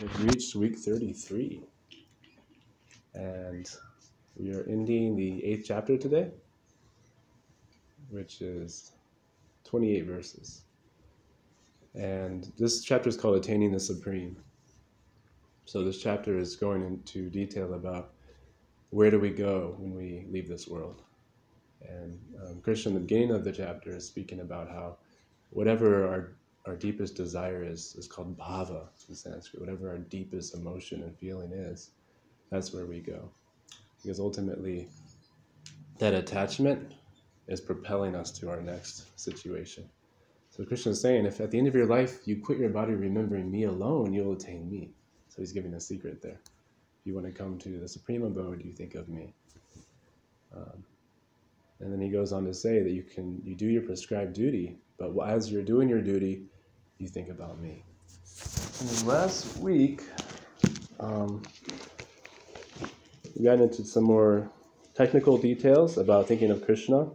We've reached week 33. And we are ending the eighth chapter today, which is 28 verses. And this chapter is called Attaining the Supreme. So this chapter is going into detail about where do we go when we leave this world. And um, Krishna, in the beginning of the chapter, is speaking about how whatever our our deepest desire is is called bhava in Sanskrit. Whatever our deepest emotion and feeling is, that's where we go. Because ultimately, that attachment is propelling us to our next situation. So Krishna is saying, if at the end of your life you quit your body remembering me alone, you'll attain me. So he's giving a secret there. If you want to come to the supreme abode, you think of me. Um, and then he goes on to say that you can you do your prescribed duty, but as you're doing your duty, you think about me. And last week, um, we got into some more technical details about thinking of Krishna.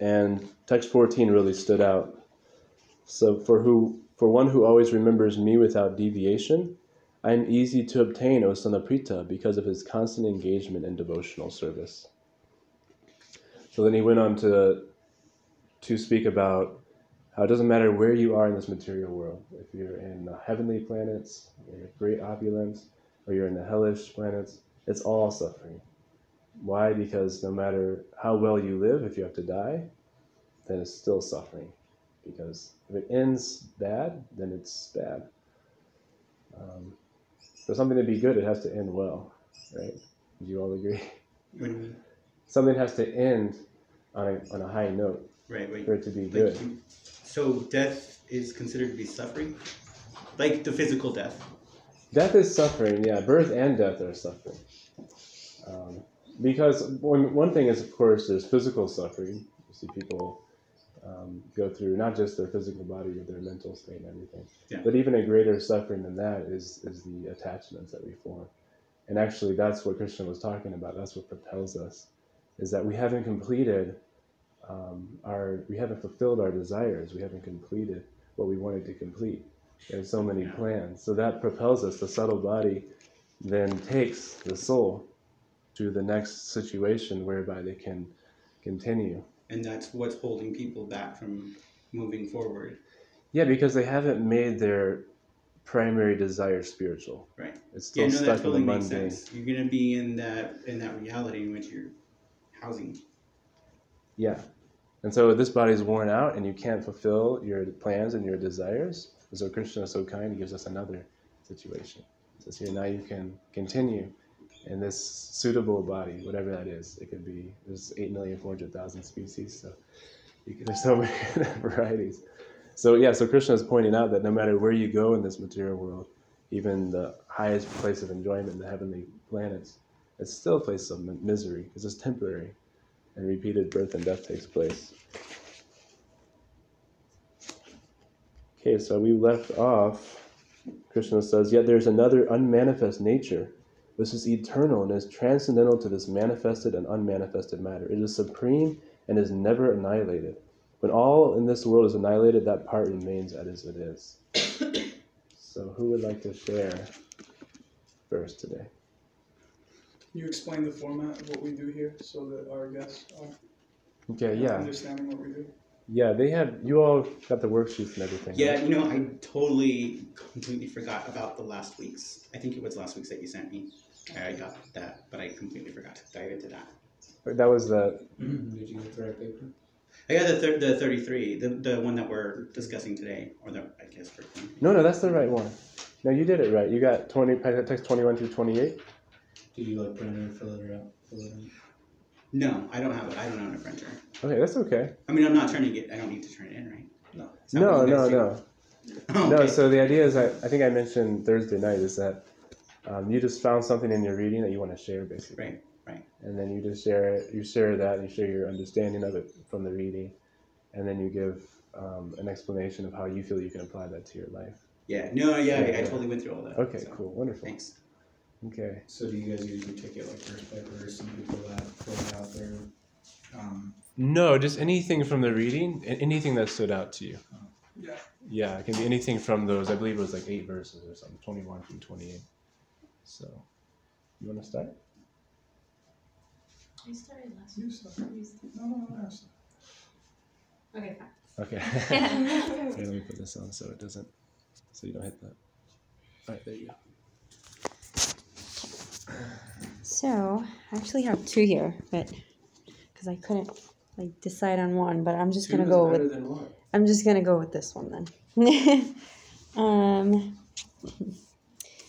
And text 14 really stood out. So for who for one who always remembers me without deviation, I am easy to obtain, O of because of his constant engagement in devotional service. So then he went on to to speak about how it doesn't matter where you are in this material world. If you're in the heavenly planets, or great opulence, or you're in the hellish planets, it's all suffering. Why? Because no matter how well you live, if you have to die, then it's still suffering. Because if it ends bad, then it's bad. Um, for something to be good, it has to end well, right? Do you all agree? What do you? Something has to end on a, on a high note Right, wait. for it to be Like good. you- so death is considered to be suffering? Like the physical death. Death is suffering, yeah. Birth and death are suffering. Um, because one, one thing is, of course, there's physical suffering. You see people um, go through not just their physical body, but their mental state and everything. Yeah. But even a greater suffering than that is, is the attachments that we form. And actually, that's what Krishna was talking about. That's what propels us, is that we haven't completed um, our, we haven't fulfilled our desires. We haven't completed what we wanted to complete. There's so many plans. So that propels us. The subtle body then takes the soul to the next situation whereby they can continue. And that's what's holding people back from moving forward. Yeah, because they haven't made their primary desire spiritual. Right. It's still Yeah, no, stuck totally in the mundane. You're gonna be in that in that reality in which you're housing. Yeah. And so this body is worn out and you can't fulfill your plans and your desires. And so Krishna is so kind, he gives us another situation. He says here now you can continue in this suitable body, whatever that is. It could be there's eight million four hundred thousand species, so can, there's so many varieties. So yeah, so Krishna is pointing out that no matter where you go in this material world, even the highest place of enjoyment, the heavenly planets, it's still a place of misery because it's temporary and repeated birth and death takes place. Okay, so we left off. Krishna says, Yet there's another unmanifest nature. This is eternal and is transcendental to this manifested and unmanifested matter. It is supreme and is never annihilated. When all in this world is annihilated, that part remains as it is. so, who would like to share first today? Can you explain the format of what we do here so that our guests are Okay, yeah. understanding what we do? Yeah, they had, you all got the worksheets and everything. right? Yeah, you know, I totally completely forgot about the last week's. I think it was last week's that you sent me. I got that, but I completely forgot to dive into that. That was the, mm-hmm. Did you get the right paper? I got the thir- the thirty three, the the one that we're discussing today, or the I guess we're no, no, that's the right one. No, you did it right. You got 20, text 21 through 28. Did you like print it or fill it out? Fill it in? No, I don't have it. I don't own a printer. Okay, that's okay. I mean, I'm not turning it. I don't need to turn it in, right? No. Is that No, what no, guys do? no. Oh, No, okay. so the idea is, I, I think I mentioned Thursday night, is that um, you just found something in your reading that you want to share, basically. Right, right. And then you just share it, you share that, and you share your understanding of it from the reading. And then you give um, an explanation of how you feel you can apply that to your life. Yeah. No. Yeah. I, I totally went through all that. Okay, so, cool, wonderful. Thanks. Okay. So do you guys usually take it like first paper or some people that fill it out there. um No, just anything from the reading, a- anything that stood out to you. Yeah. Yeah, it can be anything from those. I believe it was like eight verses or something, twenty-one through twenty-eight. So, you want to start? I started last You week. start. You start. No, no, no. start. Okay, fine. Okay. Here, let me put this on so it doesn't, so you don't hit that. All right, there you go. So I actually have two here, but because I couldn't like decide on one, but I'm just gonna go with. I'm just gonna go with this one then. um,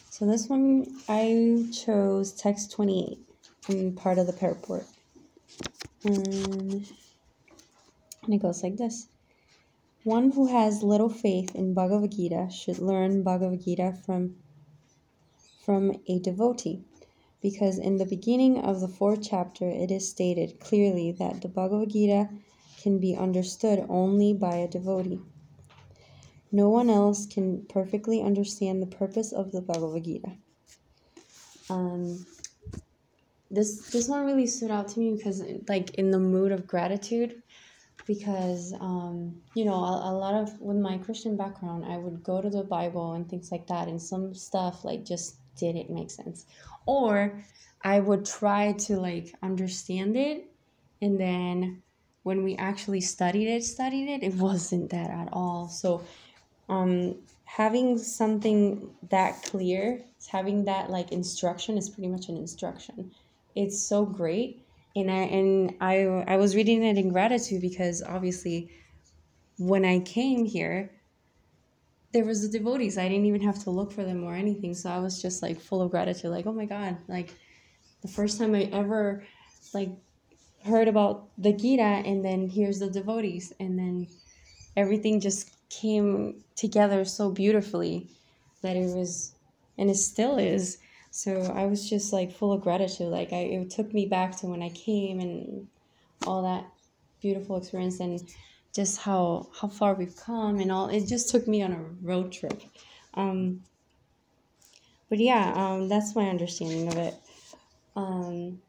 so this one I chose text 28 from part of the purport. Um, and it goes like this. One who has little faith in Bhagavad Gita should learn Bhagavad Gita from from a devotee because in the beginning of the fourth chapter it is stated clearly that the Bhagavad Gita can be understood only by a devotee. No one else can perfectly understand the purpose of the Bhagavad Gita. Um, this this one really stood out to me because like in the mood of gratitude because um, you know a, a lot of with my christian background i would go to the bible and things like that and some stuff like just didn't make sense. Or i would try to like understand it and then when we actually studied it studied it it wasn't that at all. So um having something that clear having that like instruction is pretty much an instruction. It's so great. And I and I I was reading it in gratitude because obviously when I came here there was the devotees. I didn't even have to look for them or anything. So I was just like full of gratitude like oh my god. Like the first time I ever like heard about the Gita and then here's the devotees. And then everything just came together so beautifully that it was and it still is. So I was just like full of gratitude. Like I, it took me back to when I came and all that beautiful experience. And just how how far we've come and all. It just took me on a road trip. Um, but yeah, um, that's my understanding of it. Um,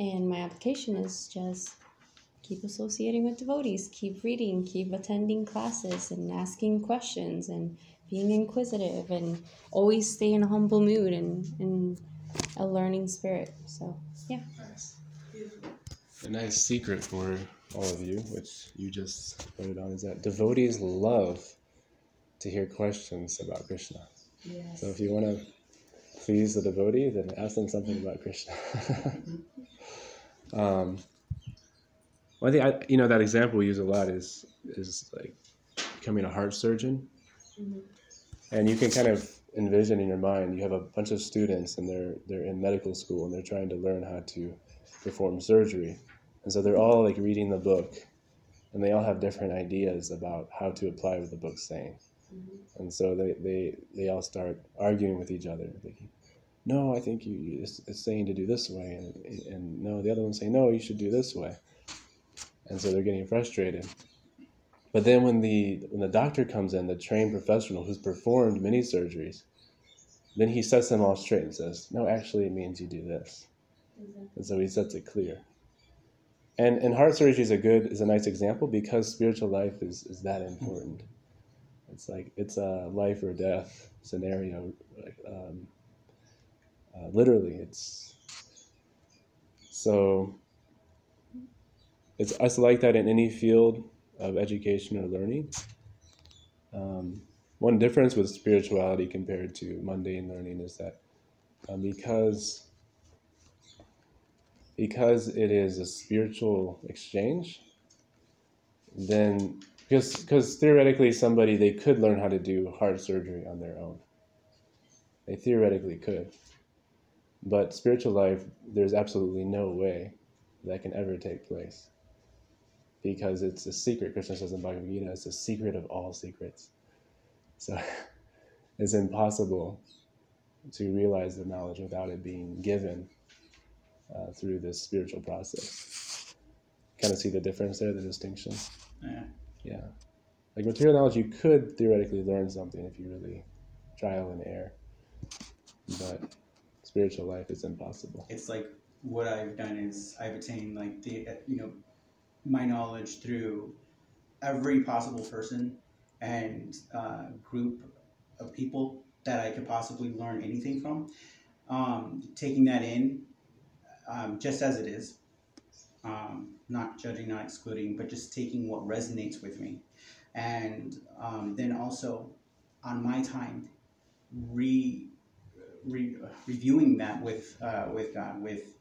and my application is just keep associating with devotees, keep reading, keep attending classes, and asking questions and being inquisitive and always stay in a humble mood and in a learning spirit. So yeah. A nice secret for all of you, which you just put it on, is that devotees love to hear questions about Krishna. Yes. So if you want to please the devotee, then ask them something about Krishna. um, one thing I, you know, that example we use a lot is is like becoming a heart surgeon, and you can kind of envision in your mind you have a bunch of students and they're they're in medical school and they're trying to learn how to perform surgery, and so they're all like reading the book, and they all have different ideas about how to apply what the book's saying. Mm-hmm. And so they, they, they all start arguing with each other thinking no i think you, it's, it's saying to do this way and, and no the other one's saying no you should do this way. And so they're getting frustrated. But then when the when the doctor comes in the trained professional who's performed many surgeries then he sets them all straight and says no actually it means you do this. Mm-hmm. And so he sets it clear and and heart surgery is a good is a nice example because spiritual life is is that important it's like it's a life or death scenario. Um, uh, literally, it's so. It's it's like that in any field of education or learning. Um, one difference with spirituality compared to mundane learning is that um, because because it is a spiritual exchange, then because because theoretically somebody they could learn how to do heart surgery on their own. They theoretically could. But spiritual life there's absolutely no way that can ever take place because it's a secret. Krishna says in bhagavad gita it's a secret of all secrets. So it's impossible to realize the knowledge without it being given uh, through this spiritual process kind of see the difference there the distinction Yeah. yeah. Like material knowledge, you could theoretically learn something if you really trial and error. But spiritual life is impossible. It's like what I've done is I've attained like the you know my knowledge through every possible person and uh, group of people that I could possibly learn anything from. Um, taking that in, um, just as it is, um, not judging, not excluding, but just taking what resonates with me, and um, then also on my time, re, re reviewing that with uh, with God, with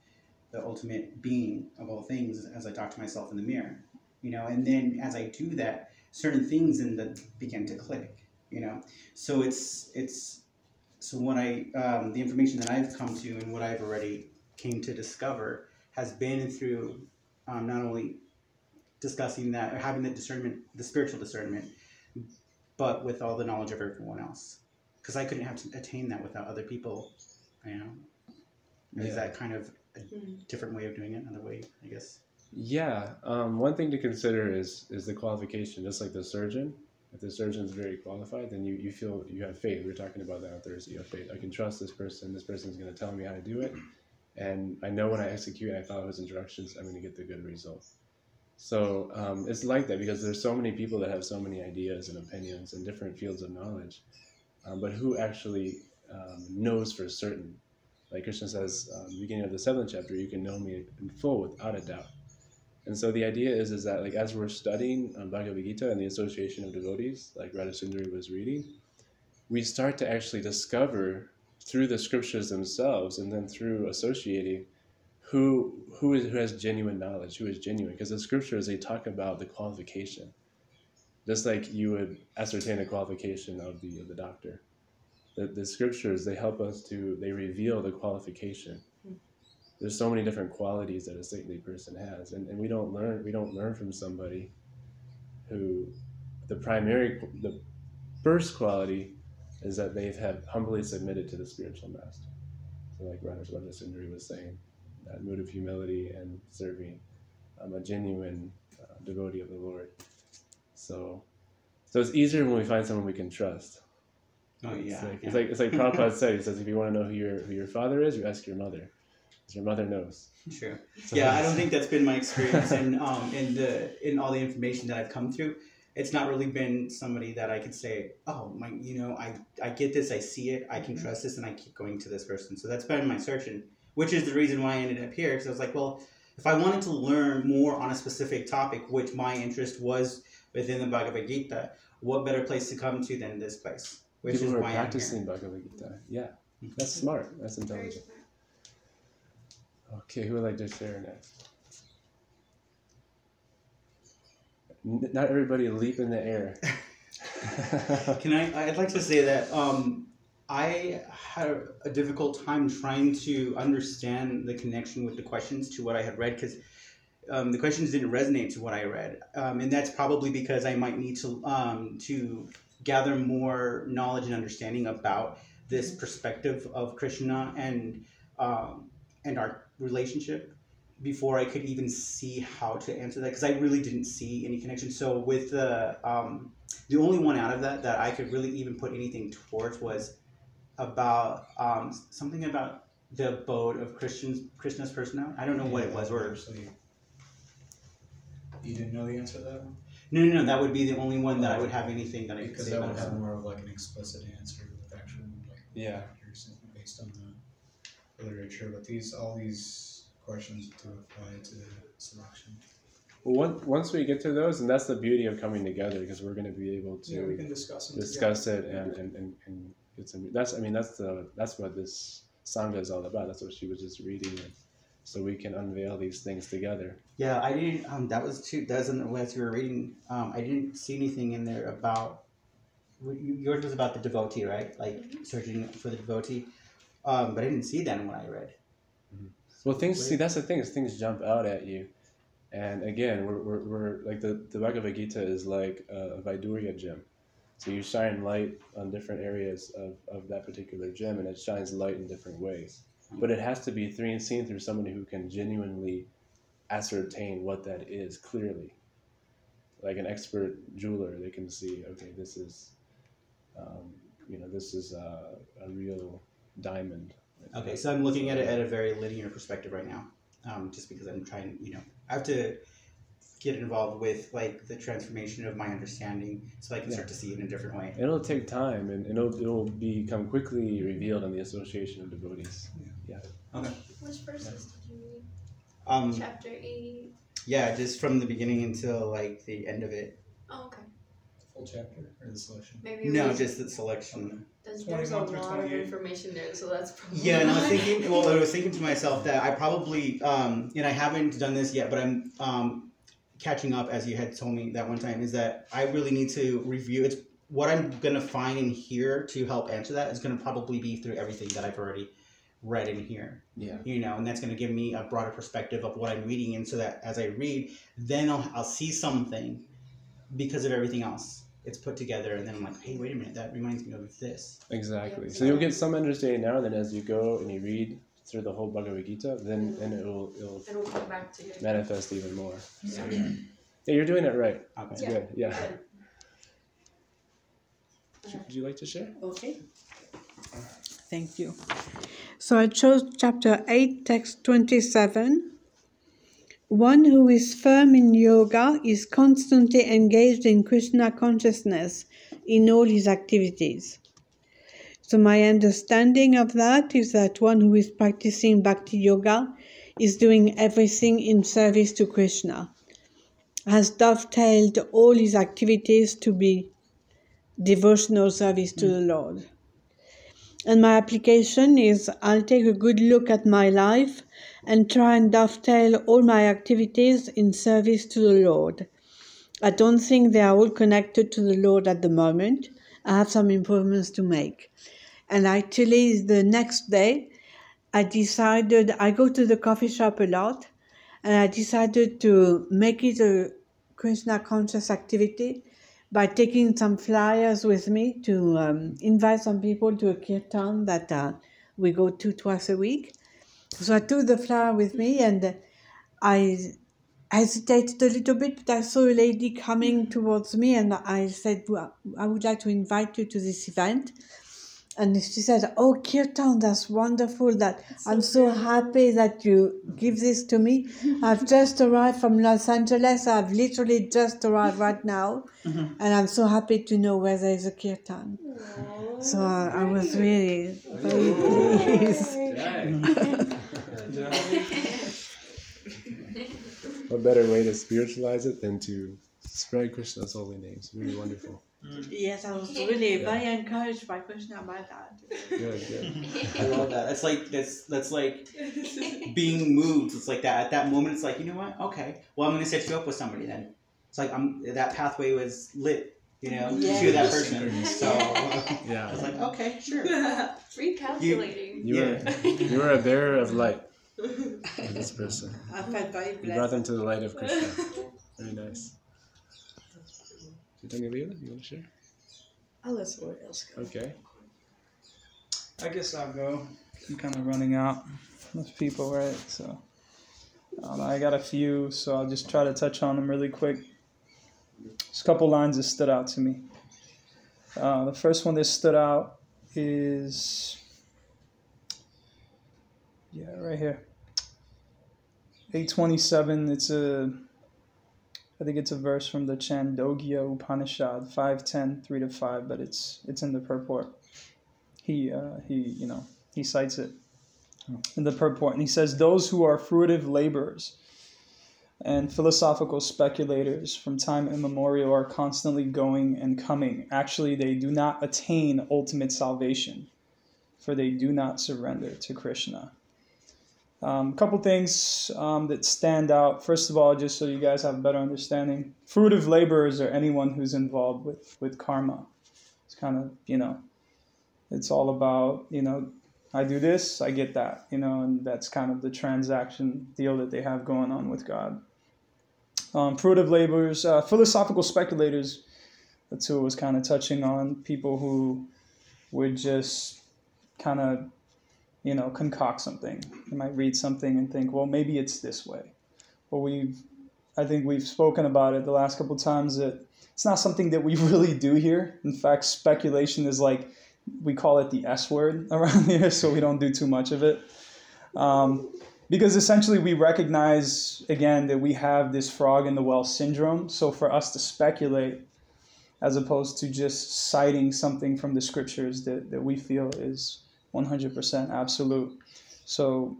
the ultimate being of all things, as I talk to myself in the mirror, you know, and then as I do that, certain things in the begin to click, you know, so it's it's so what I um, the information that I've come to and what I've already came to discover has been through um, not only discussing that or having the discernment, the spiritual discernment, but with all the knowledge of everyone else. Because I couldn't have to attain that without other people, you know. Is that kind of a Mm. different way of doing it? Another way, I guess. Yeah, um, one thing to consider is is the qualification. Just like the surgeon, if the surgeon's very qualified, then you, you feel you have faith. We were talking about that on Thursday. You have faith. I can trust this person. This person's going to tell me how to do it, and I know when I execute, and I follow his instructions, I'm going to get the good result. So um, it's like that because there's so many people that have so many ideas and opinions in different fields of knowledge, um, but who actually um, knows for certain? Like Krishna says, um, beginning of the seventh chapter, you can know me in full without a doubt. And so the idea is is that like as we're studying um, Bhagavad Gita and the Association of Devotees, like Radha Sundari was reading, we start to actually discover through the scriptures themselves and then through associating who who is who has genuine knowledge, who is genuine. Because the scriptures they talk about the qualification, just like you would ascertain the qualification of the of the doctor. The, the scriptures they help us to they reveal the qualification there's so many different qualities that a saintly person has and, and we don't learn we don't learn from somebody who the primary the first quality is that they've humbly submitted to the spiritual master so like Radha Sundari was saying that mood of humility and serving um, a genuine uh, devotee of the Lord so so it's easier when we find someone we can trust Oh it's yeah. like, yeah. it's like it's like Prabhupada said. He says, if you want to know who your who your father is, you ask your mother, your mother knows. True. So- yeah, I don't think that's been my experience, and um, in the in all the information that I've come through, it's not really been somebody that I could say, oh my, you know, I I get this, I see it, I can mm-hmm. trust this, and I keep going to this person. So that's been my search, and which is the reason why I ended up here, because I was like, well, if I wanted to learn more on a specific topic, which my interest was within the Bhagavad Gita, what better place to come to than this place? Which People is who are why practicing Bhagavad Gita. Yeah, mm-hmm. that's smart. That's intelligent. Okay, who would like to share next? Not everybody leap in the air. Can I? I'd like to say that um, I had a difficult time trying to understand the connection with the questions to what I had read because um, the questions didn't resonate to what I read, um, and that's probably because I might need to um, to gather more knowledge and understanding about this perspective of Krishna and um, and our relationship before I could even see how to answer that because I really didn't see any connection. So with the um, the only one out of that that I could really even put anything towards was about um, something about the abode of Christians Krishna's personality. I don't know what it was or Actually, you didn't know the answer to that one? no no no that would be the only one that I would have anything that I could Because say that about would have that. more of like an explicit answer with actual like Yeah. factors based on the literature. But these all these questions to apply to the selection. Well, once once we get to those, and that's the beauty of coming together, because we're going to be able to Yeah, we can discuss them. discuss it and, and, and, and get some that's i mean that's the that's what this sangha is all about that's what she was just reading and so we can unveil these things together Yeah, I didn't. Um, that was too. That's in as you were reading. Um, I didn't see anything in there about. Yours was about the devotee, right? Like searching for the devotee. Um, but I didn't see that in what I read. Well things see that's the thing is things jump out at you. And again we're, we're, we're like the, the bhagavad gita is like a vaidurya gem. So you shine light on different areas of, of that particular gem and it shines light in different ways. But it has to be three, seen through somebody who can genuinely ascertain what that is clearly. Like an expert jeweler they can see okay this is um, you know this is a, a real diamond Okay, so I'm looking at it at a very linear perspective right now, um, just because I'm trying. You know, I have to get involved with like the transformation of my understanding, so I can start to see it in a different way. It'll take time, and it'll it'll become quickly revealed in the association of devotees. Yeah. yeah. Okay. Which verses did you read? Um, Chapter 80. yeah, just from the beginning until like the end of it. Oh, okay. Full chapter or the selection? Maybe No, we, just the selection. there's, there's a 21 through lot of 28. information there, so that's probably. Yeah, and I was thinking. Well, I was thinking to myself that I probably, um, and I haven't done this yet, but I'm um, catching up, as you had told me that one time. Is that I really need to review. It's what I'm gonna find in here to help answer that is gonna probably be through everything that I've already read in here. Yeah. You know, and that's gonna give me a broader perspective of what I'm reading, and so that as I read, then I'll I'll see something because of everything else. It's put together, and then I'm like, hey, wait a minute, that reminds me of this. Exactly. Yeah. So you'll get some understanding now, and then as you go and you read through the whole Bhagavad Gita, then mm-hmm. and it'll it'll It'll come back to you. manifest even more. So, yeah. yeah, you're doing it right. Okay. It's Yeah. good. Yeah. Good. Would you like to share? Okay. Thank you. So I chose chapter 8, text 27. One who is firm in yoga is constantly engaged in Krishna consciousness in all his activities. So, my understanding of that is that one who is practicing bhakti yoga is doing everything in service to Krishna, has dovetailed all his activities to be devotional service to the Lord. And my application is I'll take a good look at my life and try and dovetail all my activities in service to the Lord. I don't think they are all connected to the Lord at the moment. I have some improvements to make. And actually, the next day, I decided I go to the coffee shop a lot, and I decided to make it a Krishna conscious activity by taking some flyers with me to um, invite some people to a kirtan that uh, we go to twice a week. So I took the flower with me and I hesitated a little bit, but I saw a lady coming towards me and I said, well, I would like to invite you to this event. And she said, Oh, Kirtan, that's wonderful. That I'm so happy that you give this to me. I've just arrived from Los Angeles. I've literally just arrived right now. And I'm so happy to know where there is a Kirtan. So uh, I was really very pleased. What better way to spiritualize it than to spread Krishna's holy names? Really wonderful. Yes, I was really very encouraged by Krishna by that. Good, good. I love that. That's like that's that's like being moved. It's like that at that moment. It's like you know what? Okay, well I'm gonna set you up with somebody then. It's like I'm that pathway was lit. You know, to that person. So I Yeah. was like, okay, sure. Recalculating. You were you were a bearer of light for this person. I felt very You brought them to the light of Krishna. Very nice. Chaitanya Leela, you want to share? I'll let somebody else go. Okay. I guess I'll go. I'm kind of running out of people, right? So I. I got a few, so I'll just try to touch on them really quick. There's a couple lines that stood out to me. Uh, the first one that stood out is yeah, right here. 827. It's a I think it's a verse from the Chandogya Upanishad, 510, 3 to 5, but it's it's in the purport. He uh, he you know he cites it in the purport, and he says those who are fruitive laborers and philosophical speculators from time immemorial are constantly going and coming. Actually, they do not attain ultimate salvation, for they do not surrender to Krishna. A um, couple things um, that stand out. First of all, just so you guys have a better understanding, fruitive laborers are anyone who's involved with, with karma. It's kind of, you know, it's all about, you know, I do this, I get that, you know, and that's kind of the transaction deal that they have going on with God. Um, fruitive laborers, uh, philosophical speculators, that's who it was kind of touching on, people who would just kind of you know, concoct something. You might read something and think, well, maybe it's this way. Well, we've, I think we've spoken about it the last couple times that it's not something that we really do here. In fact, speculation is like, we call it the S word around here, so we don't do too much of it. Um, because essentially we recognize again that we have this frog in the well syndrome. So for us to speculate, as opposed to just citing something from the scriptures that, that we feel is 100% absolute. So,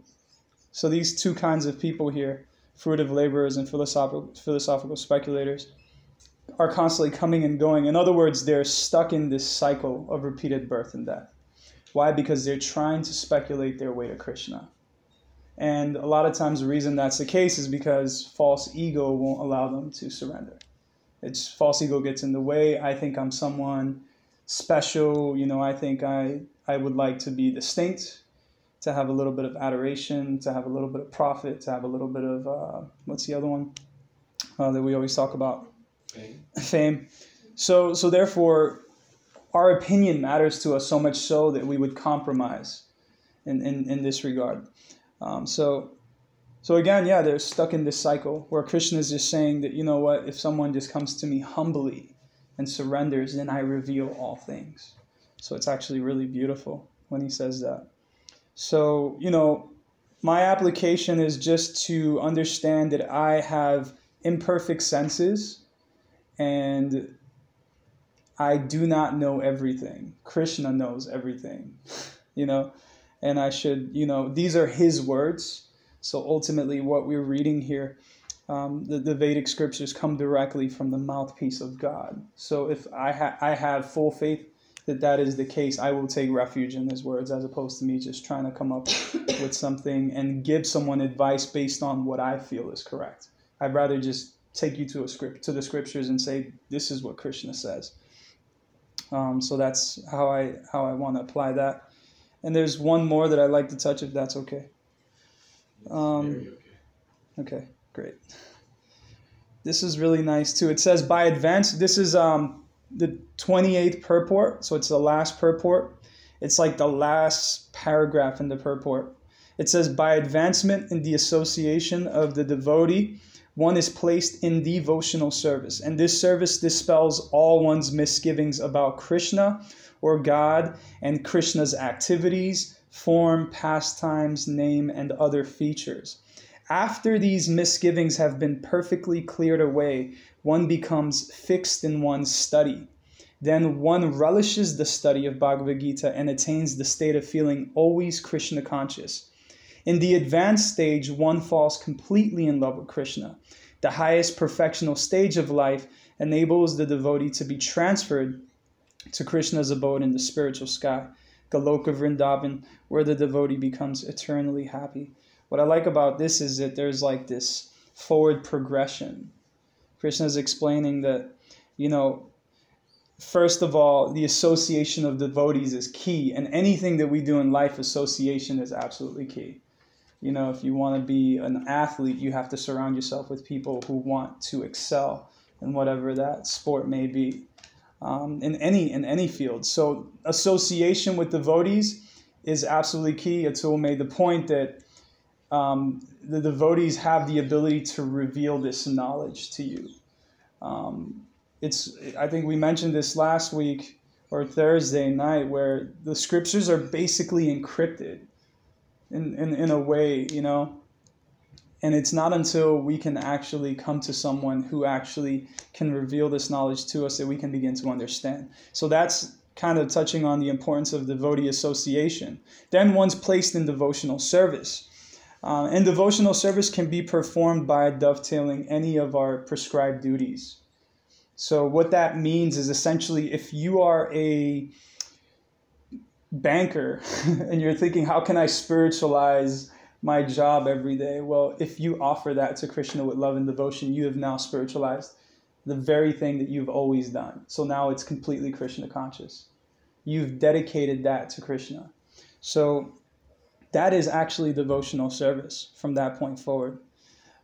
so these two kinds of people here, fruitive laborers and philosophical, philosophical speculators, are constantly coming and going. In other words, they're stuck in this cycle of repeated birth and death. Why? Because they're trying to speculate their way to Krishna. And a lot of times, the reason that's the case is because false ego won't allow them to surrender. It's false ego gets in the way. I think I'm someone special. You know, I think I, I would like to be distinct, to have a little bit of adoration, to have a little bit of profit, to have a little bit of, uh, what's the other one uh, that we always talk about? Fame. Fame. So, so therefore, our opinion matters to us so much so that we would compromise in, in, in this regard. Um, so, so again, yeah, they're stuck in this cycle where Krishna is just saying that, you know what, if someone just comes to me humbly and surrenders, then I reveal all things. So it's actually really beautiful when he says that. So, you know, my application is just to understand that I have imperfect senses and I do not know everything. Krishna knows everything, you know, and I should, you know, these are his words. So ultimately, what we're reading here, um, the, the Vedic scriptures come directly from the mouthpiece of God. So if I, ha- I have full faith that that is the case, I will take refuge in his words as opposed to me just trying to come up with something and give someone advice based on what I feel is correct. I'd rather just take you to a script to the scriptures and say this is what Krishna says. Um, so that's how I how I want to apply that. And there's one more that I'd like to touch if that's okay. Um, okay. Great. This is really nice too. It says by advance. This is um, the 28th purport, so it's the last purport. It's like the last paragraph in the purport. It says by advancement in the association of the devotee, one is placed in devotional service, and this service dispels all one's misgivings about Krishna or God and Krishna's activities, form, pastimes, name, and other features. After these misgivings have been perfectly cleared away, one becomes fixed in one's study. Then one relishes the study of Bhagavad Gita and attains the state of feeling always Krishna conscious. In the advanced stage, one falls completely in love with Krishna. The highest perfectional stage of life enables the devotee to be transferred to Krishna's abode in the spiritual sky, Goloka Vrindavan, where the devotee becomes eternally happy. What I like about this is that there's like this forward progression. Krishna is explaining that, you know, first of all, the association of devotees is key, and anything that we do in life, association is absolutely key. You know, if you want to be an athlete, you have to surround yourself with people who want to excel in whatever that sport may be. Um, in any in any field. So association with devotees is absolutely key. Atul made the point that um, the devotees have the ability to reveal this knowledge to you. Um, it's I think we mentioned this last week or Thursday night where the scriptures are basically encrypted in, in, in a way, you know. And it's not until we can actually come to someone who actually can reveal this knowledge to us that we can begin to understand. So that's kind of touching on the importance of devotee association. Then one's placed in devotional service. Uh, and devotional service can be performed by dovetailing any of our prescribed duties. So, what that means is essentially if you are a banker and you're thinking, how can I spiritualize my job every day? Well, if you offer that to Krishna with love and devotion, you have now spiritualized the very thing that you've always done. So now it's completely Krishna conscious. You've dedicated that to Krishna. So that is actually devotional service from that point forward.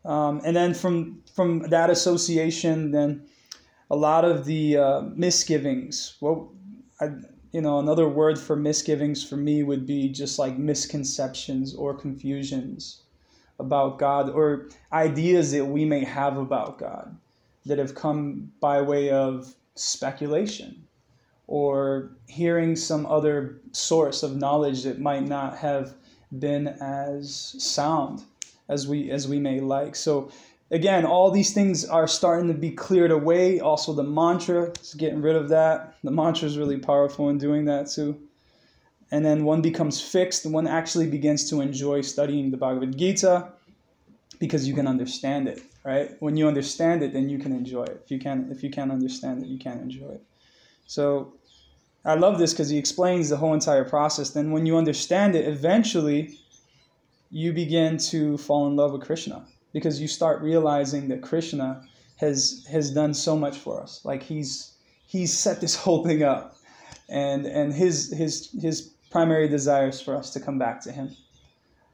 Um, and then from from that association, then a lot of the uh, misgivings. Well, I, you know, another word for misgivings for me would be just like misconceptions or confusions about God or ideas that we may have about God that have come by way of speculation or hearing some other source of knowledge that might not have been as sound. as we as we may like. So again, all these things are starting to be cleared away. Also, the mantra is getting rid of that. The mantra is really powerful in doing that too. And then one becomes fixed. One actually begins to enjoy studying the Bhagavad Gita because you can understand it, right? When you understand it, then you can enjoy it. If you can, if you can't understand it, you can't enjoy it. So I love this because he explains the whole entire process. Then when you understand it, eventually you begin to fall in love with Krishna because you start realizing that Krishna has has done so much for us. Like he's he's set this whole thing up, and and his his his primary desire is for us to come back to him.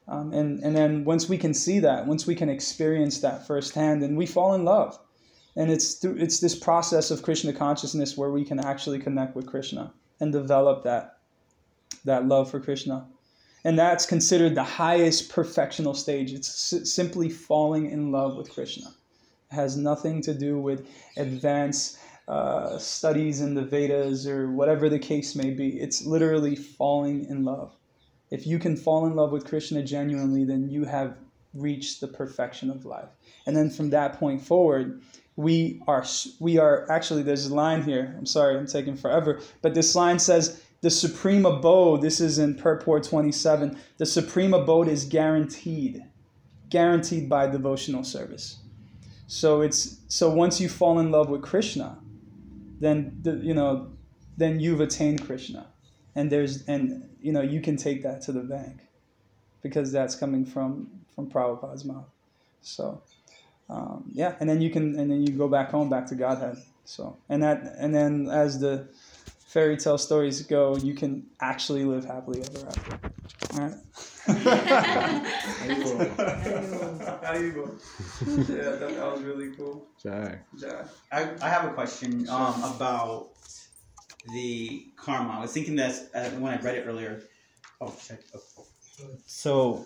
Um, and and then once we can see that, once we can experience that firsthand, then we fall in love. And it's through it's this process of Krishna consciousness where we can actually connect with Krishna and develop that that love for Krishna and that's considered the highest perfectional stage. It's simply falling in love with Krishna. It has nothing to do with advanced uh, studies in the Vedas or whatever the case may be. It's literally falling in love. If you can fall in love with Krishna genuinely, then you have reached the perfection of life. And then from that point forward, we are we are actually there's a line here. I'm sorry, I'm taking forever, but this line says the supreme abode, this is in purport 27, the supreme abode is guaranteed, guaranteed by devotional service. So it's so once you fall in love with Krishna, then the, you know, then you've attained Krishna, and there's and you know you can take that to the bank, because that's coming from from Prabhupada's mouth. So um, yeah, and then you can and then you go back home, back to Godhead. So and that and then as the fairy tale stories go, you can actually live happily ever after. All right. How you go? Yeah, that, that was really cool. Jack. Jack. I, I have a question um, about the karma. I was thinking that uh, when I read it earlier. Oh, check. Oh. So,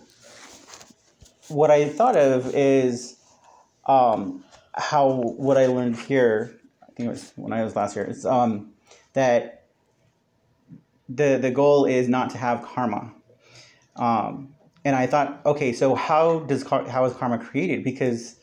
what I thought of is um, how what I learned here. I think it was when I was last year. Is um, that the the goal is not to have karma. Um, and I thought, okay, so how does car- how is karma created? Because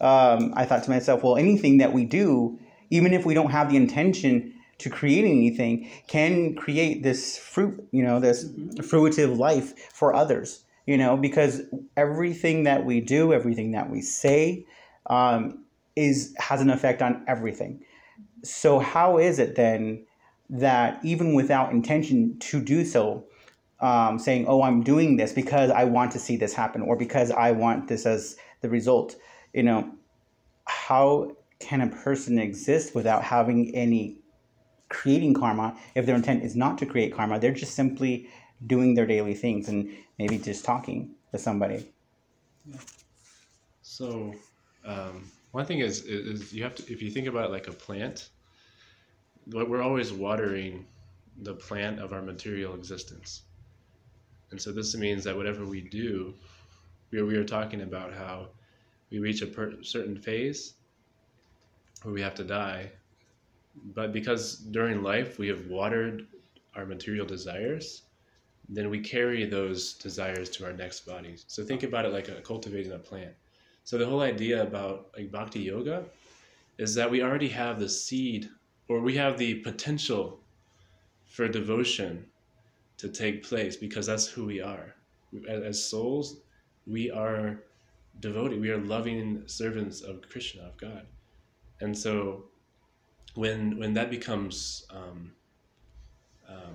um, I thought to myself, well, anything that we do, even if we don't have the intention to create anything, can create this fruit, you know, this fruitive life for others, you know, because everything that we do, everything that we say, um, is has an effect on everything. So how is it then that even without intention to do so, um, saying, "Oh, I'm doing this because I want to see this happen," or because I want this as the result. You know, how can a person exist without having any creating karma if their intent is not to create karma? They're just simply doing their daily things and maybe just talking to somebody. So, um, one thing is, is you have to if you think about it like a plant, we're always watering the plant of our material existence, and so this means that whatever we do, we we were talking about how we reach a per- certain phase where we have to die, but because during life we have watered our material desires, then we carry those desires to our next bodies. So think about it like a, cultivating a plant. So the whole idea about like bhakti yoga is that we already have the seed or we have the potential for devotion to take place because that's who we are. As, as souls, we are devoted. We are loving servants of Krishna, of God. And so when when that becomes um, um,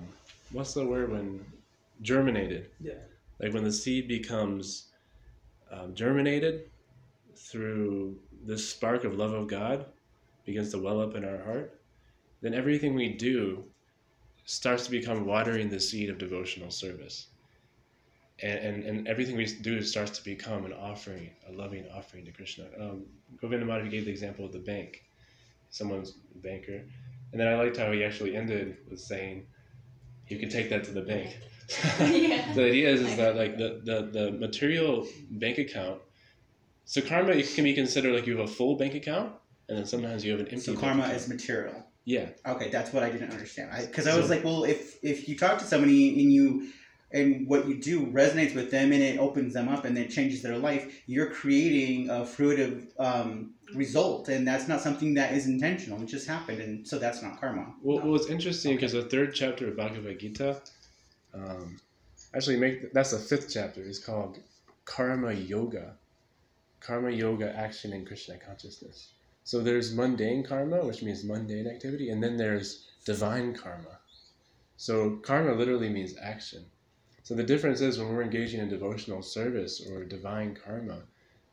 what's the word when germinated Yeah. like when the seed becomes um, germinated through this spark of love of god begins to well up in our heart then everything we do starts to become watering the seed of devotional service. And, and, and everything we do starts to become an offering a loving offering to krishna. Um, govinda Madhav gave the example of the bank someone's banker. And then i liked how he actually ended with saying you can take that to the bank. Yeah. the idea is, is that like the, the, the material bank account so karma it can be considered like you have a full bank account and then sometimes you have an empty So karma account. is material. yeah Okay, that's what I didn't understand. Because I, was like, well, if if you talk to somebody and you and what you do resonates with them and it opens them up and it changes their life, you're creating a fruitive um, result, and that's not something that is intentional. It just happened, and so that's not karma. Well, well it's interesting because the third chapter of Bhagavad Gita, um, actually make that's the fifth chapter. It's called Karma Yoga, Karma Yoga Action in Krishna Consciousness. So there's mundane karma, which means mundane activity, and then there's divine karma. So karma literally means action. So the difference is when we're engaging in devotional service or divine karma,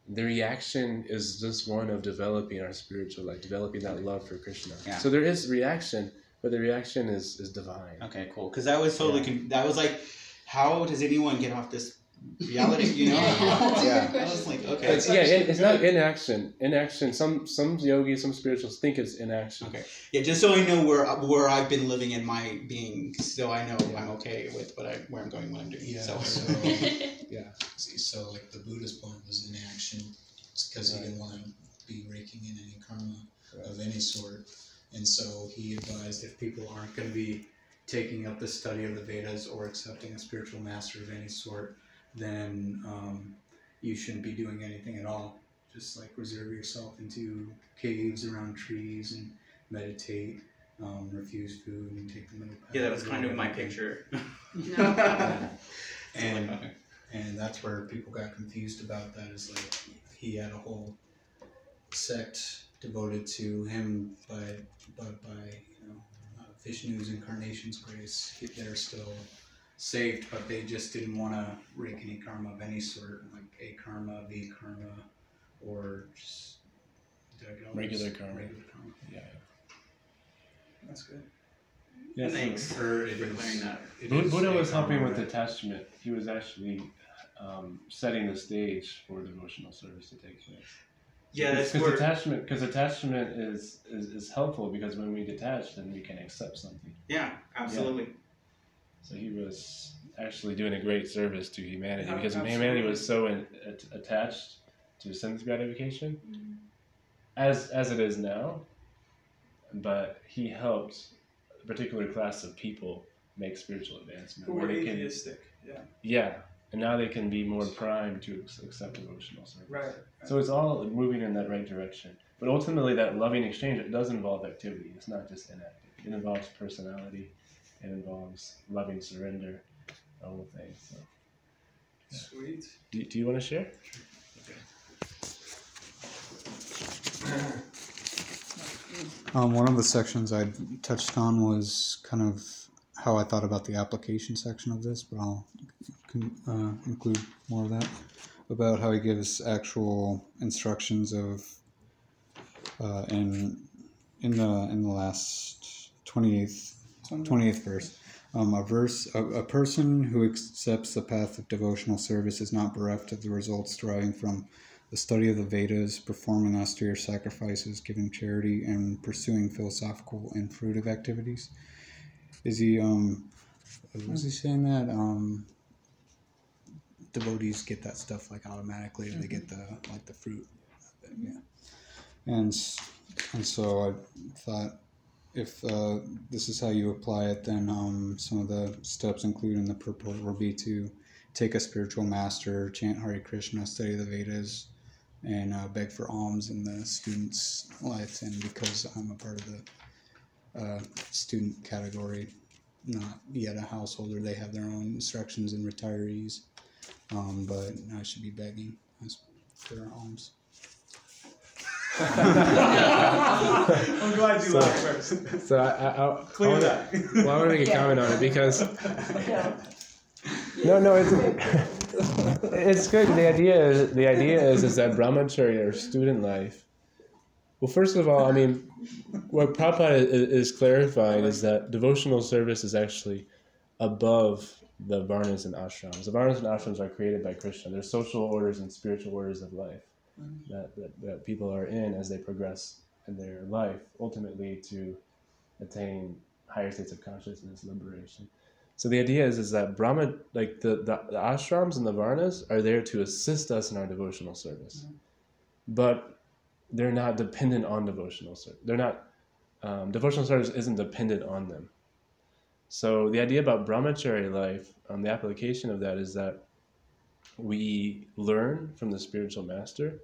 the reaction is just one of developing our spiritual life, developing that love for Krishna. Yeah. So there is reaction, but the reaction is, is divine. Okay, cool. Because that was totally con- that was like, how does anyone get off this reality? You know? That's a yeah. good I was like, okay. It's, yeah, it, it's not inaction. Inaction. Some some yogis, some spirituals think it's inaction. Okay. Yeah, just so I know where where I've been living in my being, so I know I'm okay with what I where I'm going, what I'm doing. Yeah. So, So, Yeah. see, so like the Buddhist point was inaction. It's because he didn't want to be raking in any karma of any sort. And so he advised if people aren't going to be taking up the study of the Vedas or accepting a spiritual master of any sort, then um, you shouldn't be doing anything at all. Just like reserve yourself into caves around trees and meditate, um, refuse food, and take the middle path. yeah, that was kind of my whatever. picture. No. And and that's where people got confused about that is like he had a whole sect devoted to him by but by you know uh, Vishnu's incarnation's grace he- they're still saved but they just didn't want to rake any karma of any sort like a karma v karma or just did I get all Regular karma. regular karma Yeah. That's good. Yeah, Thanks for is- clearing that. it Bu- is Buddha was helping karma with that- detachment. He was actually um, setting the stage for devotional service to take place. Yeah, that's because attachment because attachment is, is is helpful because when we detach, then we can accept something. yeah, absolutely. So he was actually doing a great service to humanity Yeah, because absolutely. humanity was so in, at, attached to sense gratification, mm-hmm. as as it is now. But he helped a particular class of people make spiritual advancement. Who were they can- Yeah. Yeah, and now they can be more primed to accept devotional service. Right. So it's all moving in that right direction. But ultimately, that loving exchange it does involve activity. It's not just inactive. It involves personality. It involves loving surrender, the whole thing. So, Sweet. do, do you want to share? Um, one of the sections I touched on was kind of how I thought about the application section of this, but I'll con- uh, include more of that about how he gives actual instructions of uh, in in the in the last twenty eighth 28th verse. Um, a verse, a, a person who accepts the path of devotional service is not bereft of the results deriving from the study of the Vedas, performing austere sacrifices, giving charity, and pursuing philosophical and fruitive activities. Is he, um, was he saying that, um, devotees get that stuff like automatically, or they get the, like the fruit yeah. And, and so I thought, if uh, this is how you apply it, then um, some of the steps included in the purport will be to take a spiritual master, chant Hare Krishna, study the Vedas, and uh, beg for alms in the students' life. And because I'm a part of the uh, student category, not yet a householder, they have their own instructions and retirees. Um, but I should be begging for alms. I'm glad you So- laughed first. So I, I, I, Clear I wanna, that. Well, I want to make a Yeah. comment on it because no, no, it's it's good. The idea is the idea is is that brahmacharya or student life. Well, first of all, I mean, what Prabhupada is, is clarifying is that devotional service is actually above the varnas and ashrams. The varnas and ashrams are created by Krishna. They're social orders and spiritual orders of life that, that, that people are in as they progress in their life, ultimately to attain higher states of consciousness, liberation. So the idea is is that Brahma, like the, the, the ashrams and the varnas, are there to assist us in our devotional service, but they're not dependent on devotional service. They're not um, devotional service isn't dependent on them. So the idea about brahmachari life, um, the application of that is that we learn from the spiritual master,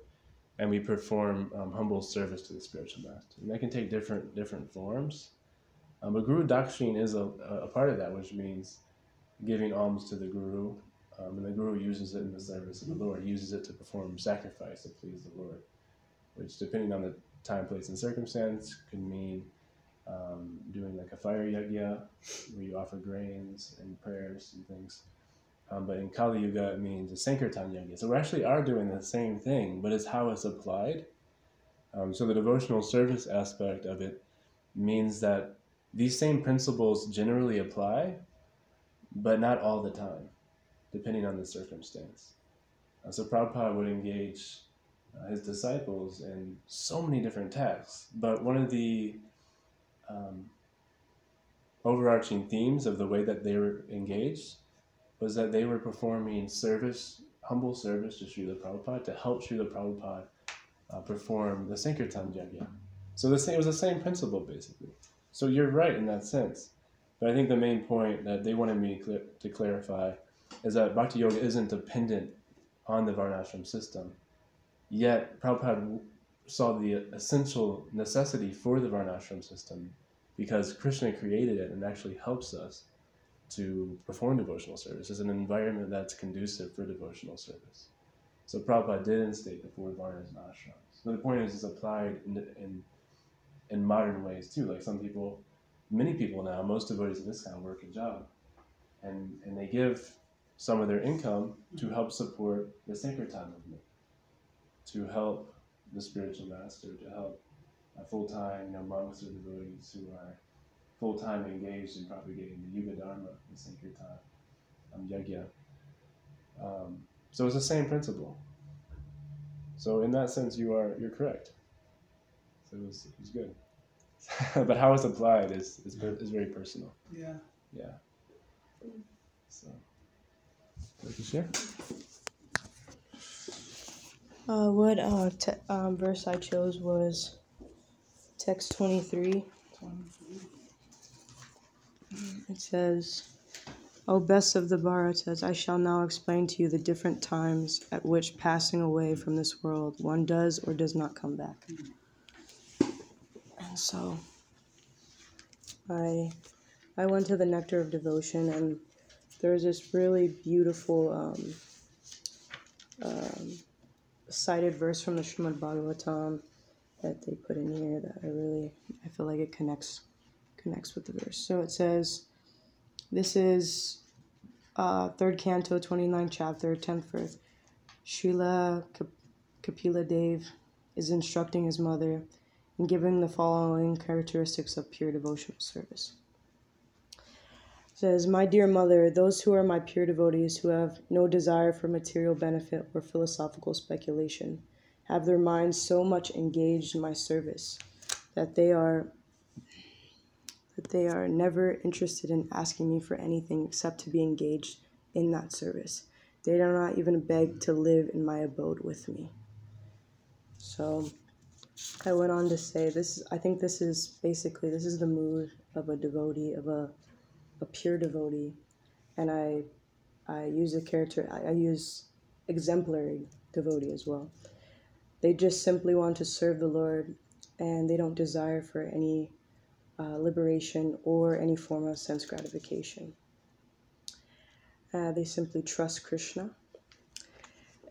and we perform um, humble service to the spiritual master. And that can take different different forms. Um, but Guru Dakshin is a, a part of that, which means giving alms to the Guru, um, and the Guru uses it in the service of the Lord. He uses it to perform sacrifice to please the Lord, which, depending on the time, place, and circumstance, could mean um, doing like a fire yajna, where you offer grains and prayers and things. Um, but in Kali Yuga, it means a Sankirtan yajna. So we actually are doing the same thing, but it's how it's applied. Um, so the devotional service aspect of it means that these same principles generally apply, but not all the time, depending on the circumstance. Uh, so Prabhupada would engage uh, his disciples in so many different texts, but one of the um, overarching themes of the way that they were engaged was that they were performing service, humble service to Srila Prabhupada to help Srila Prabhupada uh, perform the Sankirtan Yajna. So the same, it was the same principle basically. So you're right in that sense. But I think the main point that they wanted me clear, to clarify is that Bhakti Yoga isn't dependent on the Varnashram system. Yet Prabhupada saw the essential necessity for the Varnashram system because Krishna created it and actually helps us to perform devotional service. It's an environment that's conducive for devotional service. So Prabhupada didn't instate the four varnas and ashrams. But the point is, it's applied in, in, in modern ways too. Like some people, many people now, most devotees of this kind work a job. And, and they give some of their income to help support the sacred Sankirtan movement, to help the spiritual master, to help uh, full-time you know, monks or devotees who are full-time engaged in propagating the Yuga Dharma, the Sankirtan, um, Yajna. Um, so it's the same principle. So in that sense, you are you're correct. So it was, it was good. but how it's applied is, is, is very personal. Yeah. Yeah. So, would you share? Uh, what uh, te- um, verse I chose was text 23. It says, O best of the Bharatas, I shall now explain to you the different times at which passing away from this world one does or does not come back. And so I I went to the Nectar of Devotion and there's this really beautiful um, um, cited verse from the Srimad Bhagavatam that they put in here that I really I feel like it connects connects with the verse. So it says, this is uh, third canto, 29th chapter, 10th verse. Srila Kap- Kapila Dev is instructing his mother and giving the following characteristics of pure devotional service. It says, My dear mother, those who are my pure devotees who have no desire for material benefit or philosophical speculation have their minds so much engaged in my service that they are that they are never interested in asking me for anything except to be engaged in that service. They do not even beg to live in my abode with me. So I went on to say this I think this is basically this is the mood of a devotee, of a a pure devotee. And I I use a character I, I use exemplary devotee as well. They just simply want to serve the Lord and they don't desire for any uh, liberation or any form of sense gratification. Uh, they simply trust Krishna.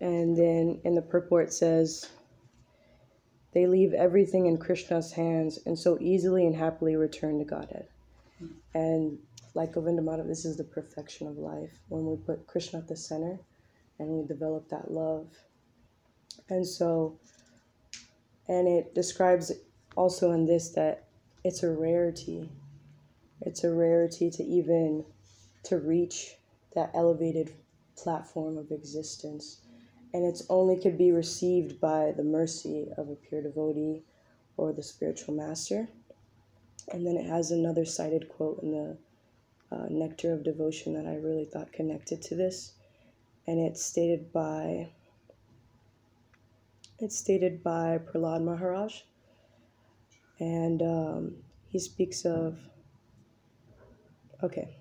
And then in the purport says, they leave everything in Krishna's hands and so easily and happily return to Godhead. And like Govinda Madhav, this is the perfection of life when we put Krishna at the center and we develop that love. And so, and it describes also in this that it's a rarity. It's a rarity to even to reach that elevated platform of existence. And it's only could be received by the mercy of a pure devotee or the spiritual master. And then it has another cited quote in the uh, Nectar of Devotion that I really thought connected to this. And it's stated by it's stated by Prahlad Maharaj. And um, he speaks of okay,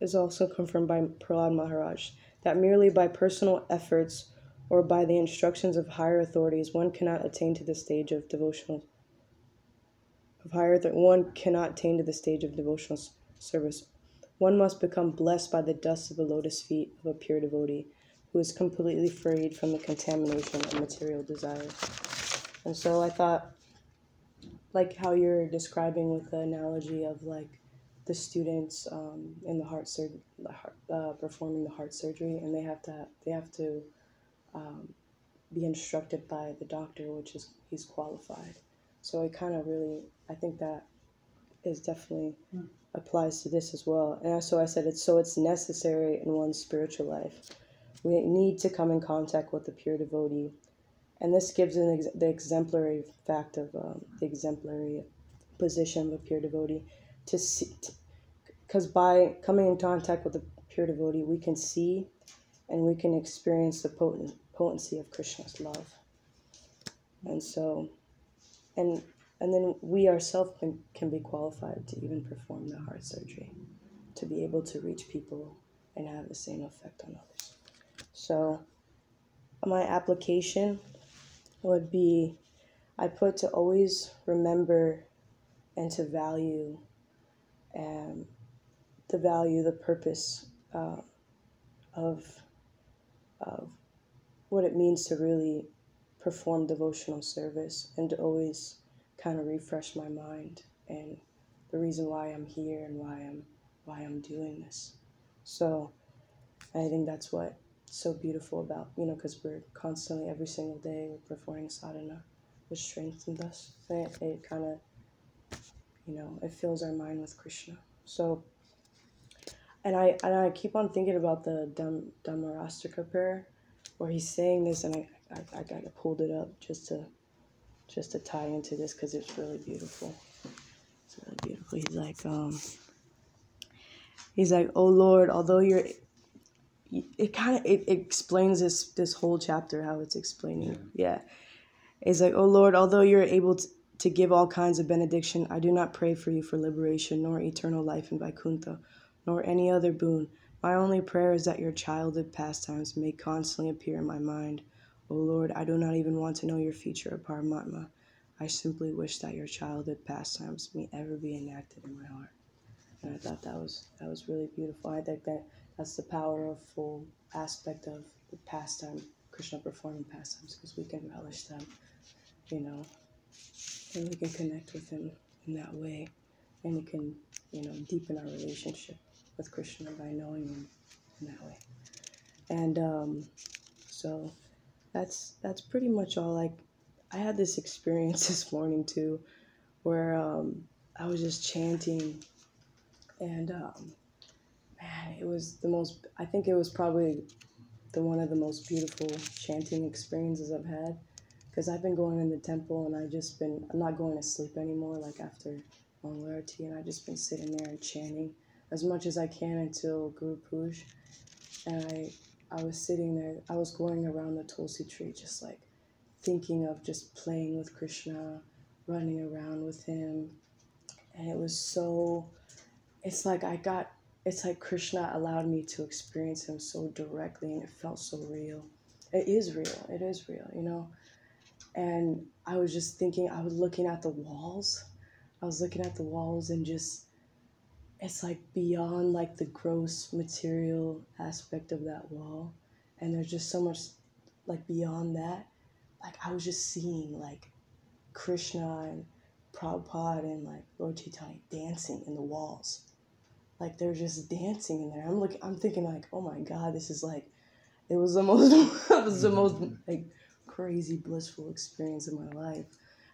is also confirmed by Prahlad Maharaj that merely by personal efforts or by the instructions of higher authorities one cannot attain to the stage of devotional of higher one cannot attain to the stage of devotional service. One must become blessed by the dust of the lotus feet of a pure devotee who is completely freed from the contamination of material desires. And so I thought, like how you're describing with the analogy of like the students um, in the heart surgery, uh, performing the heart surgery, and they have to they have to um, be instructed by the doctor, which is he's qualified. So it kind of really, I think that is definitely applies to this as well. And so I said it's so it's necessary in one's spiritual life. We need to come in contact with the pure devotee, and this gives an ex- the exemplary fact of um, the exemplary position of a pure devotee to see, because by coming in contact with the pure devotee, we can see and we can experience the potent, potency of Krishna's love. And so, and and then we ourselves can, can be qualified to even perform the heart surgery, to be able to reach people and have the same effect on others. So, my application would be I put to always remember and to value um, the value, the purpose uh, of, of what it means to really perform devotional service and to always kind of refresh my mind and the reason why I'm here and why I'm why I'm doing this. So I think that's what so beautiful about you know because we're constantly every single day we're performing sadhana, which strengthens us. It, it kind of you know it fills our mind with Krishna. So and I and I keep on thinking about the Dham, Damodarastaka prayer where he's saying this and I I, I kind of pulled it up just to just to tie into this because it's really beautiful. It's really beautiful. He's like, um, he's like, oh Lord, although you're, it kind of it, it explains this this whole chapter how it's explaining. Yeah, it's like, oh Lord, although you're able to, to give all kinds of benediction, I do not pray for you for liberation nor eternal life in Vaikuntha, nor any other boon. My only prayer is that your childhood pastimes may constantly appear in my mind. oh Lord, I do not even want to know your future Paramatma. I simply wish that your childhood pastimes may ever be enacted in my heart. And I thought that was that was really beautiful. I think that that's the powerful aspect of the pastime, Krishna performing pastimes, because we can relish them, you know, and we can connect with him in that way, and we can, you know, deepen our relationship with Krishna by knowing him in that way. And um, so that's that's pretty much all. Like I had this experience this morning too, where um, I was just chanting, and um, man, it was the most. I think it was probably the one of the most beautiful chanting experiences I've had, because I've been going in the temple and I just been. I'm not going to sleep anymore. Like after Mangalarti, and I just been sitting there and chanting as much as I can until Guru Puj, and I I was sitting there, I was going around the Tulsi tree, just like thinking of just playing with Krishna, running around with him. And it was so, it's like I got, it's like Krishna allowed me to experience him so directly and it felt so real. It is real, it is real, you know? And I was just thinking, I was looking at the walls. I was looking at the walls and just, it's like beyond like the gross material aspect of that wall and there's just so much like beyond that like i was just seeing like krishna and prabhupada and like lord chaitanya dancing in the walls like they're just dancing in there i'm looking i'm thinking like oh my god this is like it was the most it was the mm-hmm. most like crazy blissful experience of my life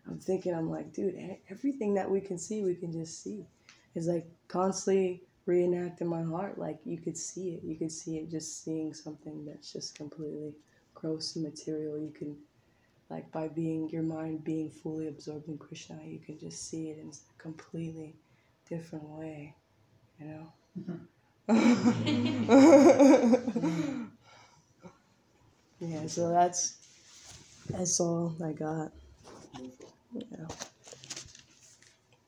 i'm thinking i'm like dude everything that we can see we can just see is like constantly reenacting my heart. Like you could see it. You could see it just seeing something that's just completely gross and material. You can like by being your mind being fully absorbed in Krishna, you can just see it in a completely different way. You know? yeah, so that's that's all I got. Yeah.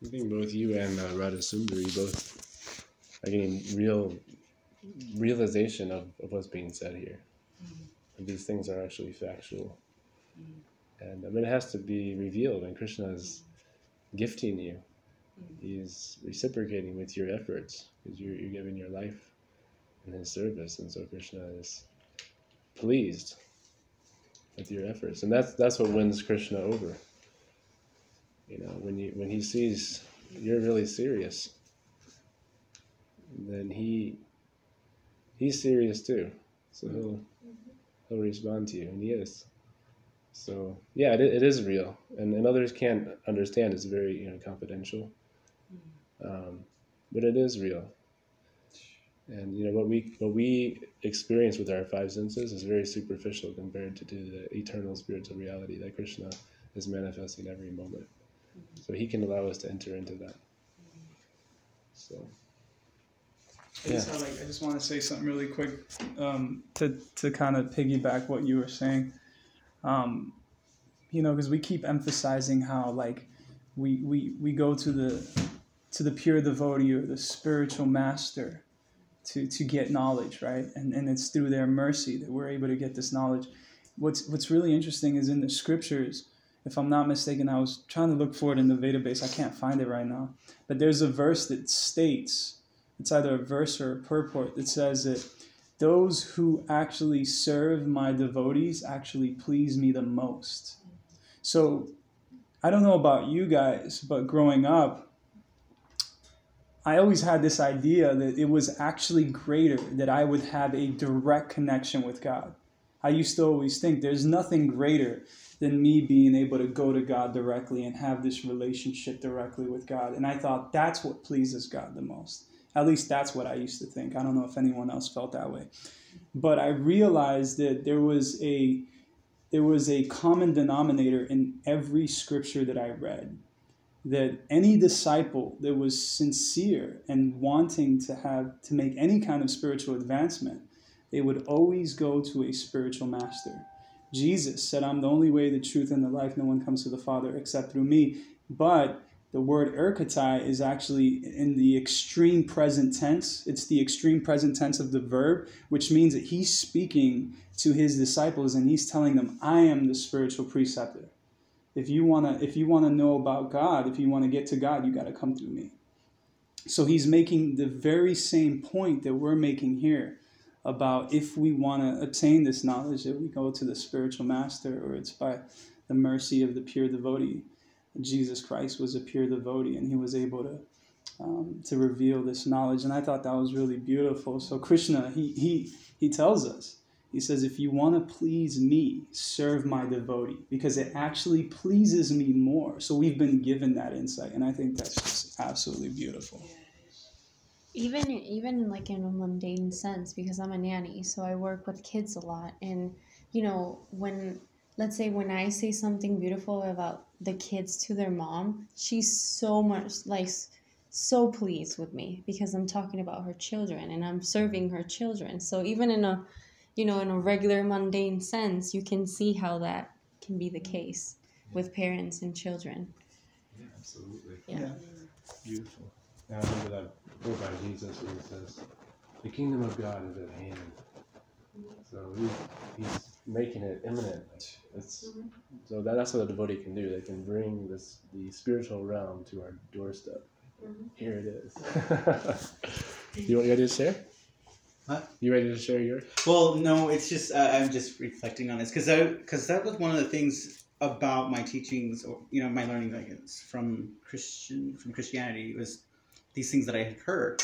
I think both you and uh, Radha Sundari both are getting real realization of, of what's being said here. And these things are actually factual. And I mean, it has to be revealed, and Krishna is gifting you. He's reciprocating with your efforts because you're, you're giving your life in his service, and so Krishna is pleased with your efforts, and that's that's what wins Krishna over. You know, when you when he sees you're really serious, then he he's serious too. So he'll he'll respond to you, and he is. So yeah, it, it is real, and, and others can't understand. It's very you know confidential, um, but it is real. And you know what we what we experience with our five senses is very superficial compared to, to the eternal spiritual reality that Krishna is manifesting every moment. So he can allow us to enter into that. So I just, Yeah. like, I just want to say something really quick um, to, to kind of piggyback what you were saying. Um, you know, because we keep emphasizing how like we, we, we go to the to the pure devotee or the spiritual master to, to get knowledge, right? And, and it's through their mercy that we're able to get this knowledge. What's what's really interesting is in the scriptures, if I'm not mistaken, I was trying to look for it in the database. I can't find it right now. But there's a verse that states it's either a verse or a purport that says that those who actually serve my devotees actually please me the most. So I don't know about you guys, but growing up, I always had this idea that it was actually greater that I would have a direct connection with God. I used to always think there's nothing greater than me being able to go to God directly and have this relationship directly with God. And I thought that's what pleases God the most. At least that's what I used to think. I don't know if anyone else felt that way. But I realized that there was a there was a common denominator in every scripture that I read. That any disciple that was sincere and wanting to have to make any kind of spiritual advancement, they would always go to a spiritual master. Jesus said, I'm the only way, the truth, and the life. No one comes to the Father except through me. But the word erchetai is actually in the extreme present tense. It's the extreme present tense of the verb, which means that he's speaking to his disciples and he's telling them, I am the spiritual preceptor. If you wanna if you wanna know about God, if you want to get to God, you gotta come through me. So he's making the very same point that we're making here about if we want to obtain this knowledge, that we go to the spiritual master, or it's by the mercy of the pure devotee. Jesus Christ was a pure devotee, and he was able to um, to reveal this knowledge. And I thought that was really beautiful. So Krishna, he he he tells us. He says, if you want to please me, serve my devotee, because it actually pleases me more. So we've been given that insight, and I think that's just absolutely beautiful. even even like in a mundane sense because i'm a nanny so i work with kids a lot and you know when let's say when i say something beautiful about the kids to their mom she's so much like so pleased with me because i'm talking about her children and i'm serving her children so even in a you know in a regular mundane sense you can see how that can be the case with parents and children Yeah, absolutely. yeah, Beautiful. Now I remember that quote by Jesus where he says, "The kingdom of God is at hand." So he, he's making it imminent. It's so that, that's what a devotee can do. They can bring this the spiritual realm to our doorstep. Mm-hmm. Here it is. you want you ready to share? What? You ready to share yours? Well, no, it's just uh, I'm just reflecting on this because I because that was one of the things about my teachings or you know my learning like from Christian from Christianity was these things that I had heard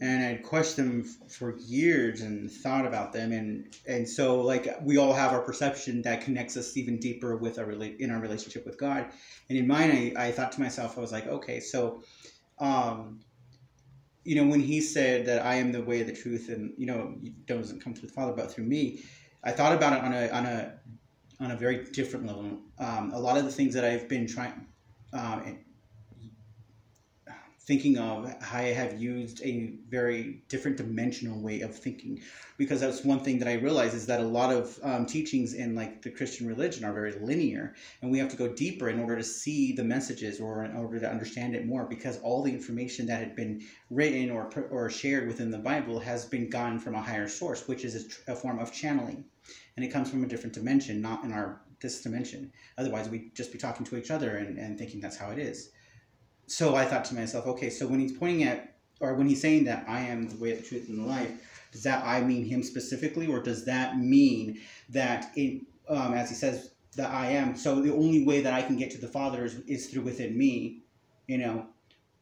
and I'd questioned them for years and thought about them and and so like we all have our perception that connects us even deeper with our rela- in our relationship with God and in mine I, I thought to myself I was like okay so um you know, when he said that I am the way, the truth, and you know, you doesn't come through the Father but through me, I thought about it on a on a on a very different level. Um, a lot of the things that I've been trying, um, thinking of how I have used a very different dimensional way of thinking, because that's one thing that I realize is that a lot of um, teachings in like the Christian religion are very linear, and we have to go deeper in order to see the messages or in order to understand it more, because all the information that had been written or or shared within the Bible has been gotten from a higher source, which is a, tr- a form of channeling, and it comes from a different dimension, not in our this dimension. Otherwise, we'd just be talking to each other and, and thinking that's how it is. So I thought to myself, okay, so when he's pointing at, or when he's saying that I am the way, the truth, and the life, does that I mean him specifically, or does that mean that it, um, as he says, that I am? So the only way that I can get to the Father is, is through within me, you know,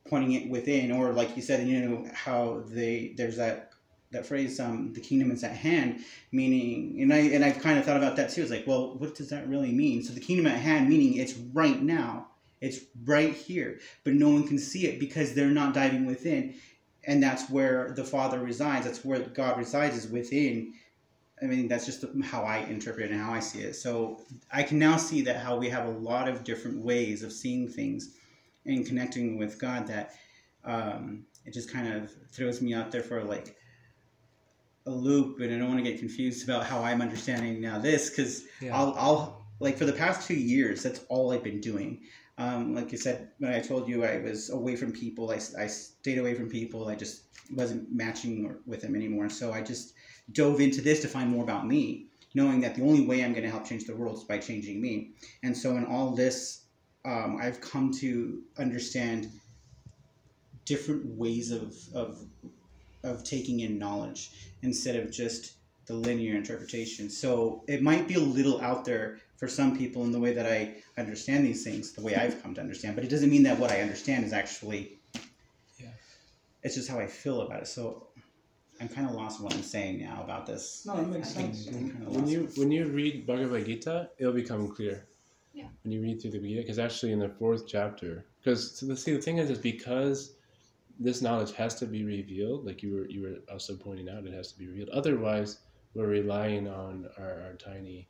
pointing it within, or like you said, you know, how they there's that that phrase, um, the kingdom is at hand, meaning, and I and I've kind of thought about that too. It's like, well, what does that really mean? So the kingdom at hand, meaning it's right now, it's right here, but no one can see it because they're not diving within, and that's where the Father resides. That's where God resides is within. I mean, that's just how I interpret it and how I see it. So I can now see that how we have a lot of different ways of seeing things and connecting with God. That um, it just kind of throws me out there for like a loop and I don't want to get confused about how I'm understanding now this because Yeah. I'll, I'll like for the past two years that's all I've been doing um, like I said when I told you I was away from people I, I stayed away from people I just wasn't matching with them anymore so I just dove into this to find more about me knowing that the only way I'm going to help change the world is by changing me and so in all this um, I've come to understand different ways of, of of taking in knowledge instead of just the linear interpretation. So it might be a little out there for some people in the way that I understand these things, the way I've come to understand, but it doesn't mean that what I understand is actually Yeah. It's just how I feel about it. So I'm kind of lost in what I'm saying now about this. No, it makes sense. Kinda When lost. you when you read Bhagavad Gita, it'll become clear. Yeah. When you read through the Gita, because actually in the fourth chapter, because so the see the thing is, is because this knowledge has to be revealed. Like you were you were also pointing out, it has to be revealed. Otherwise, we're relying on our, our tiny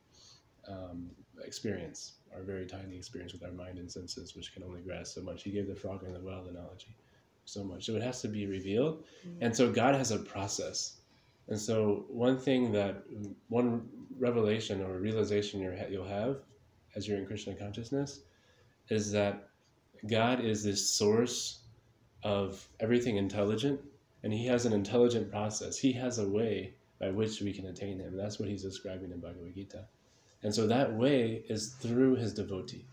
um, experience, our very tiny experience with our mind and senses, which can only grasp so much. He gave the frog in the well analogy so much. So it has to be revealed. And so God has a process. And so one thing that one revelation or realization you're, you'll have as you're in Krishna consciousness is that God is this source of everything intelligent, and He has an intelligent process. He has a way by which we can attain Him. That's what He's describing in Bhagavad Gita. And so that way is through His devotee.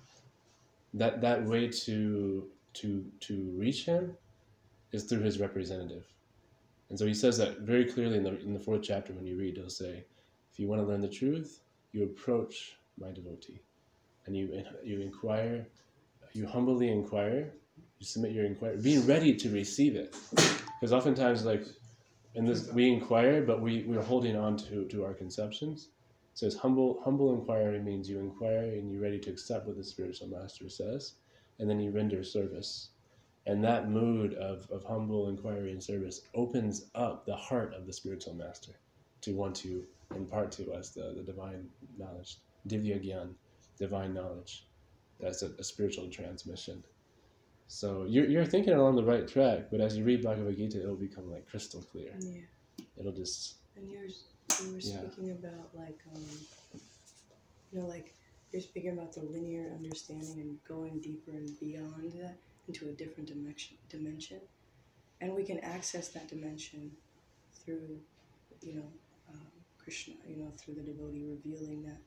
That that way to to to reach Him is through His representative. And so he says that very clearly in the, in the fourth chapter when you read, he'll say, if you want to learn the truth, you approach my devotee. And you, you inquire, you humbly inquire, you submit your inquiry, being ready to receive it. Because oftentimes, like, in this, we inquire, but we, we're holding on to, to our conceptions. So it's humble, humble inquiry means you inquire and you're ready to accept what the spiritual master says, and then you render service. And that mood of, of humble inquiry and service opens up the heart of the spiritual master to want to impart to us the, the divine knowledge, divya gyan, divine knowledge. That's a, a spiritual transmission. So you're, you're thinking along the right track, but as you read Bhagavad Gita, it'll become like crystal clear. Yeah. It'll just, And you're you were Yeah. speaking about like um, you know like you're speaking about the linear understanding and going deeper and beyond that into a different dimension dimension, and we can access that dimension through you know um, Krishna you know through the devotee revealing that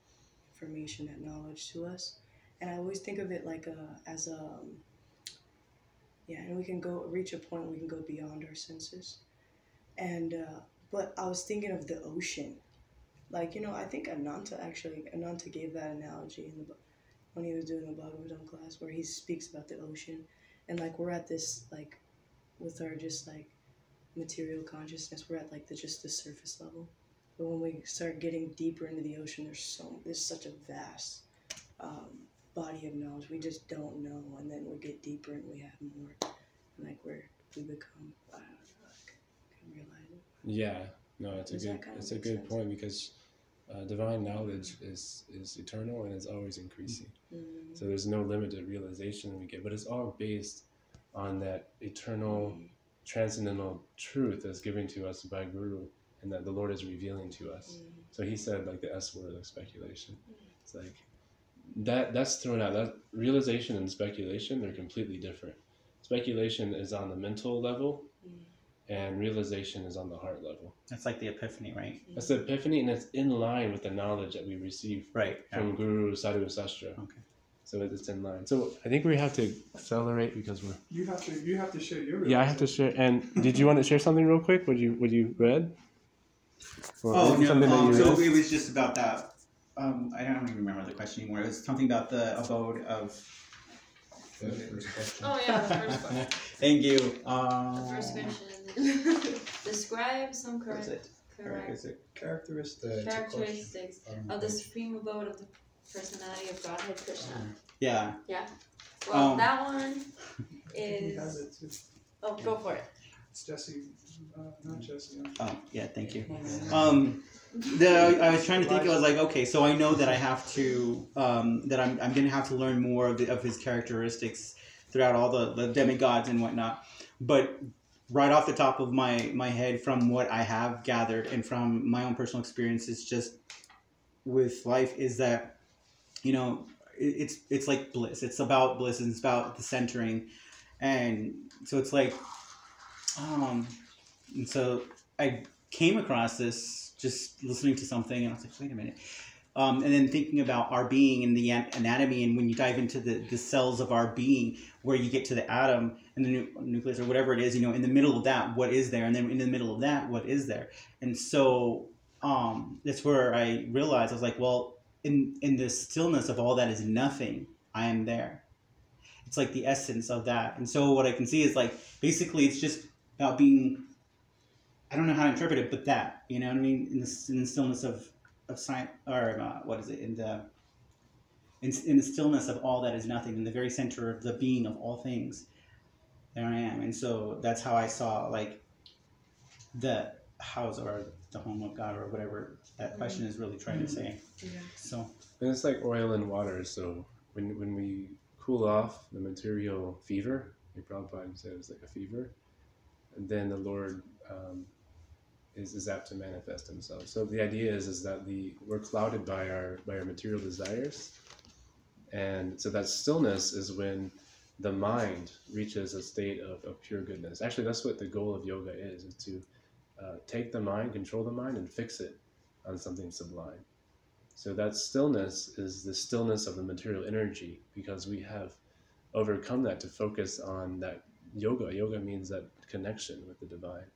information that knowledge to us, and I always think of it like a as a um, yeah, and we can go reach a point where we can go beyond our senses, and. Uh, but I was thinking of the ocean. Like, you know, I think Ananta actually, Ananta gave that analogy in the, when he was doing the Bhagavatam class where he speaks about the ocean. And like, we're at this, like, with our just like material consciousness, we're at like the just the surface level. But when we start getting deeper into the ocean, there's so, there's such a vast um, body of knowledge. We just don't know. And then we get deeper and we have more. And like, we're, we become, I don't know, like, can realize it. Yeah, no, it's a Does that good, kind of it's a make good sense? point because uh, divine knowledge is, is eternal and it's always increasing. Mm. So there's no limit to realization we get, but it's all based on that eternal, transcendental truth that's given to us by Guru and that the Lord is revealing to us. So he said like the S word of speculation. It's like that that's thrown out. That realization and speculation they're completely different. Speculation is on the mental level and realization is on the heart level. That's like the epiphany, right? That's the epiphany and it's in line with the knowledge that we receive Right. from Guru Sadhu Sastra. Okay. So it's in line. So I think we have to accelerate because we're You have to you have to share your. yeah. I have to share. And did you want to share something real quick? What you what you read? Or Oh no! something that Um, you so read? it was just about that. Um, I don't even remember the question anymore. It was something about the abode of. Oh yeah, the first question. Thank you. The Um, first question. Describe some What's correct, it? Correct is it? characteristics. characteristics Um, of the supreme abode of the personality of Godhead Krishna. Yeah. Yeah. Well, Um, that one He has is. it too. Oh, go for it. It's Jesse, uh, not Jesse. Oh yeah. Thank you. Um, the, I was trying to think. I was like, okay, so I know that I have to. Um, that I'm. I'm gonna have to learn more of, the, of his characteristics throughout all the, the demigods and whatnot. But right off the top of my my head, from what I have gathered and from my own personal experiences, just with life, is that you know it, it's it's like bliss. It's about bliss and it's about the centering, and so it's like, um, and so I came across this just listening to something, and I was like, wait a minute. Um, and then thinking about our being and the anatomy, and when you dive into the, the cells of our being, where you get to the atom and the nu- nucleus or whatever it is, you know, in the middle of that, what is there? And then in the middle of that, what is there? And so um, that's where I realized I was like, well, in in the stillness of all that is nothing, I am there. It's like the essence of that. And so what I can see is like basically it's just about being I don't know how to interpret it, but that you know what I mean? In the, in the stillness of of science or uh, what is it? In the in, in the stillness of all that is nothing in the very center of the being of all things there I am. And so that's how I saw like the house or the home of God or whatever that question is really trying to say. Yeah. so. And it's like oil and water. So when when we cool off the material fever, like Prabhupada said, it's like a fever, and then the Lord um, is, is apt to manifest Himself. So the idea is is that the we're clouded by our by our material desires, and so that stillness is when the mind reaches a state of, of pure goodness. Actually, that's what the goal of yoga is: is to uh, take the mind, control the mind, and fix it on something sublime. So that stillness is the stillness of the material energy because we have overcome that to focus on that yoga. Yoga means that connection with the divine.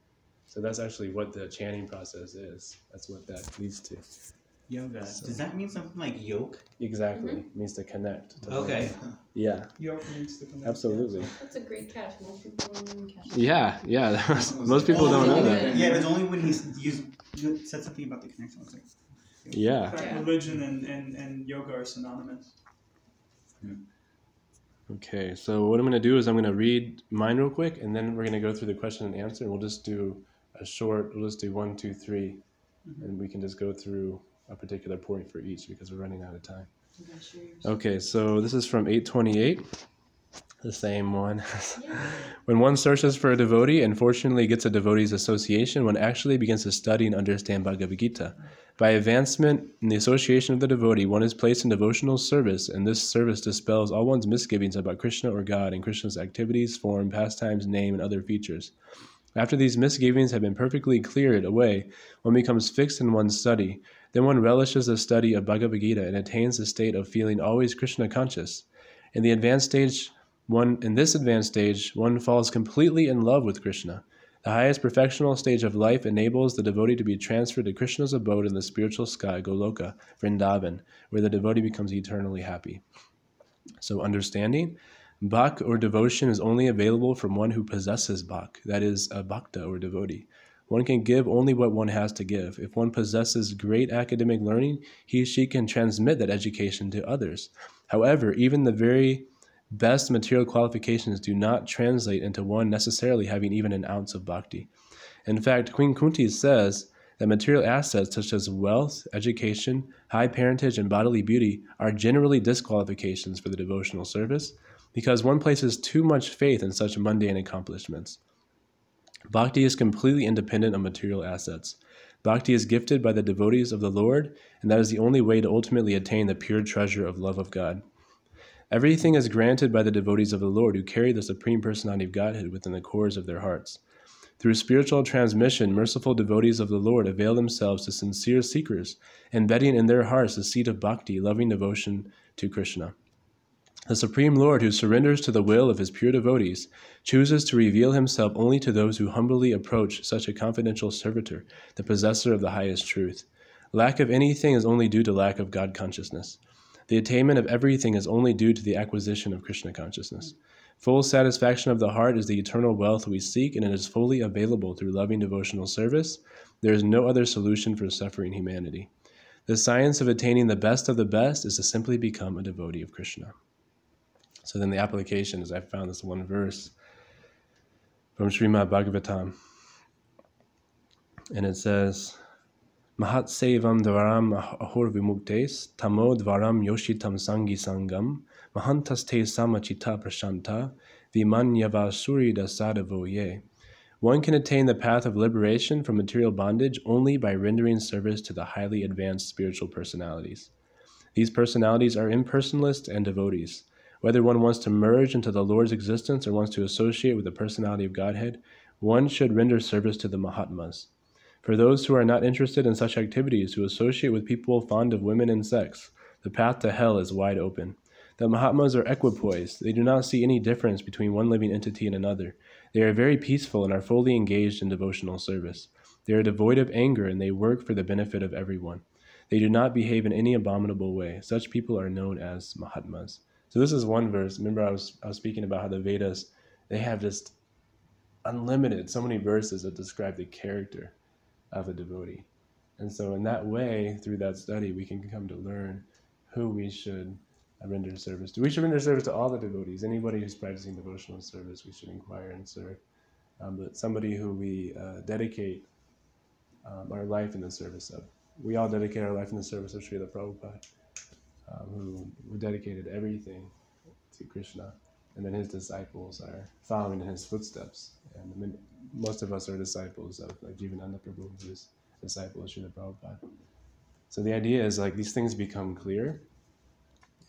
So that's actually what the chanting process is. That's what that leads to. yoga So- does that mean something like yoke Exactly. Mm-hmm. Means to connect. to okay Yeah, Yoke means to connect. absolutely. That's a great catch. Most people don't even catch. Yeah, yeah. Most people don't know that. yeah it was only when he used said something about the connection I was like Yeah. In fact, religion and, and, and yoga are synonymous. Okay, so what I'm going to do is I'm going to read mine real quick, and then we're going to go through the question and answer. And we'll just do a short. We'll just do one, two, three, and we can just go through a particular point for each because we're running out of time. Okay, so this is from 828, the same one. when one searches for a devotee and fortunately gets a devotee's association, one actually begins to study and understand Bhagavad Gita. By advancement in the association of the devotee, one is placed in devotional service, and this service dispels all one's misgivings about Krishna or God and Krishna's activities, form, pastimes, name, and other features. After these misgivings have been perfectly cleared away, one becomes fixed in one's study. Then one relishes the study of Bhagavad Gita and attains the state of feeling always Krishna conscious. In the advanced stage, one in this advanced stage, one falls completely in love with Krishna. The highest perfectional stage of life enables the devotee to be transferred to Krishna's abode in the spiritual sky, Goloka, Vrindavan, where the devotee becomes eternally happy. So, understanding Bhak or devotion is only available from one who possesses Bhak, that is, a bhakta or devotee. One can give only what one has to give. If one possesses great academic learning, he or she can transmit that education to others. However, even the very best material qualifications do not translate into one necessarily having even an ounce of bhakti. In fact, Queen Kunti says that material assets such as wealth, education, high parentage, and bodily beauty are generally disqualifications for the devotional service. Because one places too much faith in such mundane accomplishments. Bhakti is completely independent of material assets. Bhakti is gifted by the devotees of the Lord, and that is the only way to ultimately attain the pure treasure of love of God. Everything is granted by the devotees of the Lord who carry the Supreme Personality of Godhead within the cores of their hearts. Through spiritual transmission, merciful devotees of the Lord avail themselves to sincere seekers, embedding in their hearts the seed of bhakti, loving devotion to Krishna. The Supreme Lord, who surrenders to the will of his pure devotees, chooses to reveal himself only to those who humbly approach such a confidential servitor, the possessor of the highest truth. Lack of anything is only due to lack of God consciousness. The attainment of everything is only due to the acquisition of Krishna consciousness. Full satisfaction of the heart is the eternal wealth we seek, and it is fully available through loving devotional service. There is no other solution for suffering humanity. The science of attaining the best of the best is to simply become a devotee of Krishna. So then the application is I found this one verse from Srimad Bhagavatam. And it says, Mahat Sevam Dvaram Ahur Vimuktes, Tamo Dvaram Yoshitam Sangi Sangam, Mahantaste Samachita Prashanta, Vimanyava Surida Sadavo Ye. One can attain the path of liberation from material bondage only by rendering service to the highly advanced spiritual personalities. These personalities are impersonalists and devotees. Whether one wants to merge into the Lord's existence or wants to associate with the personality of Godhead, one should render service to the Mahatmas. For those who are not interested in such activities, who associate with people fond of women and sex, the path to hell is wide open. The Mahatmas are equipoised. They do not see any difference between one living entity and another. They are very peaceful and are fully engaged in devotional service. They are devoid of anger and they work for the benefit of everyone. They do not behave in any abominable way. Such people are known as Mahatmas. So this is one verse. Remember, I was I was speaking about how the Vedas they have just unlimited so many verses that describe the character of a devotee, and so in that way, through that study, we can come to learn who we should render service to. We should render service to all the devotees. Anybody who's practicing devotional service, we should inquire and serve. Um, but somebody who we uh, dedicate um, our life in the service of. We all dedicate our life in the service of Srila Prabhupada um, who, who dedicated everything to Krishna. And then his disciples are following in his footsteps. And I mean, most of us are disciples of like Jivananda Prabhu, who's a disciple of Srila Prabhupada. So the idea is like these things become clear,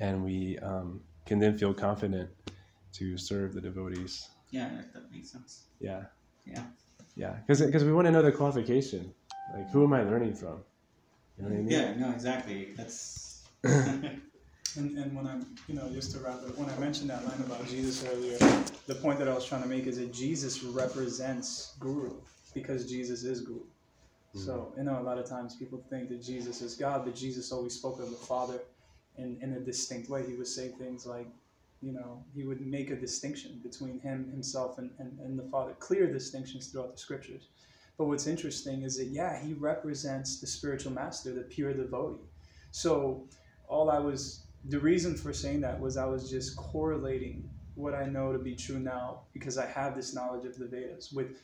and we um, can then feel confident to serve the devotees. Yeah, that, that makes sense. Yeah. Yeah. Yeah, because we want to know the qualification. Like, who am I learning from? You know what I mean? Yeah, no, exactly. That's And, and when I'm, you know, just to wrap up, when I mentioned that line about Jesus earlier, the point that I was trying to make is that Jesus represents Guru because Jesus is Guru. So, mm. you know, a lot of times people think that Jesus is God, but Jesus always spoke of the Father in, in a distinct way. He would say things like, you know, he would make a distinction between him, himself, and, and, and the Father, clear distinctions throughout the scriptures. But what's interesting is that, yeah, he represents the spiritual master, the pure devotee. So, all I was the reason for saying that was I was just correlating what I know to be true now because I have this knowledge of the Vedas with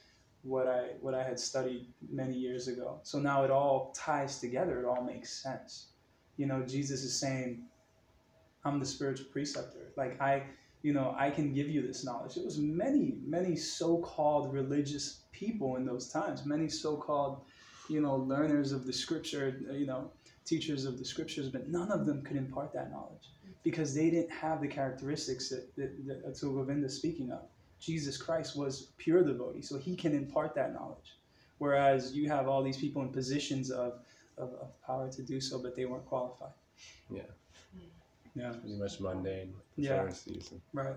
what I what I had studied many years ago. So now it all ties together. It all makes sense. You know, Jesus is saying, "I'm the spiritual preceptor." Like I, you know, I can give you this knowledge. It was many, many so-called religious people in those times. Many so-called, you know, learners of the scripture. You know teachers of the scriptures, but none of them could impart that knowledge because they didn't have the characteristics that, that, that Atul Govinda is speaking of. Jesus Christ was pure devotee, so he can impart that knowledge. Whereas you have all these people in positions of, of, of power to do so, but they weren't qualified. Yeah. Mm. Yeah. Pretty much mundane. Yeah. Pharisees. Right.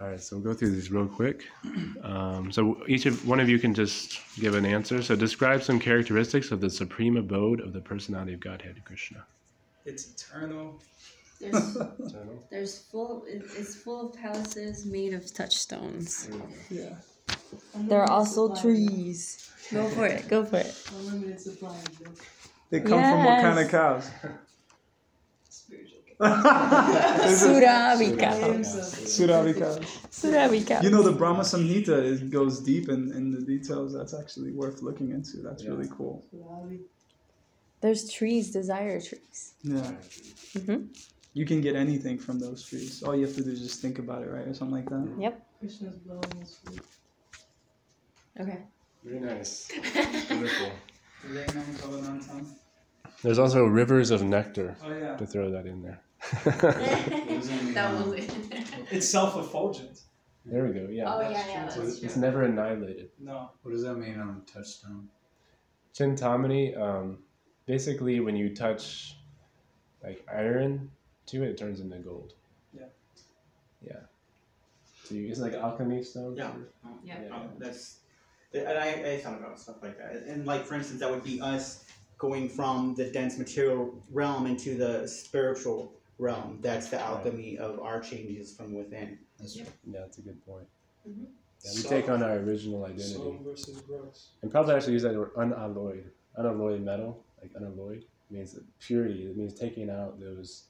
All right, so we'll go through these real quick. Um, so each of one of you can just give an answer. So describe some characteristics of the supreme abode of the personality of Godhead, Krishna. It's eternal. There's, there's full. It's full of palaces made of touchstones. Yeah. There are also trees. Go for it. Go for it. Unlimited supply. They come from what kind of cows? Spiritual. Surabhi cows. Surabhi cows. Surabhi cows. You know, the Brahma Samhita is, goes deep in, in the details. That's actually worth looking into. That's really cool. There's trees, desire trees. Yeah. hmm You can get anything from those trees. All you have to do is just think about it, right, or something like that. Yep. Krishna's blowing his flute. Okay. Very nice. Wonderful. Oh There's also rivers of nectar yeah. to throw that in there. That was it. It's self-effulgent. there we go. Yeah. Oh yeah, yeah, So that's it's true. never annihilated. No. What does that mean on touchstone? Chintamani, um, basically, when you touch like iron to it, it turns into gold. Yeah. Yeah. So you, it's like alchemy stone. Yeah. Yeah. Um, that's and I, I thought about stuff like that. And like for instance, that would be us going from the dense material realm into the spiritual realm. That's the alchemy of our changes from within. That's Yeah. Yeah, that's a good point. Mhm. Yeah, we So- take on our original identity. Soul versus gross. And probably actually use that word unalloyed. Unalloyed metal, like unalloyed, means purity. It means taking out those.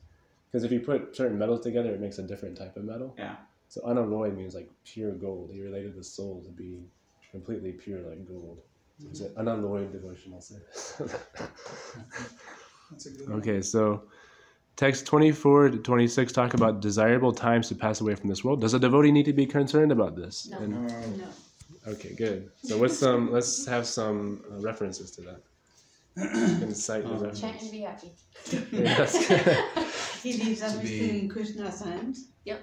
Because if you put certain metals together, it makes a different type of metal. Yeah. So unalloyed means like pure gold. He related the soul to be completely pure like gold. So it's an unalloyed devotional service. That's a good one. okay, so text 24 to 26 talk about desirable times to pass away from this world. Does a devotee need to be concerned about this? No. And- No. Okay, good. So what's some? let's have some uh, references to that. You can cite the Um, reference. Chant and be happy. Yes. He leaves To everything be- in Krishna's hands. Yep.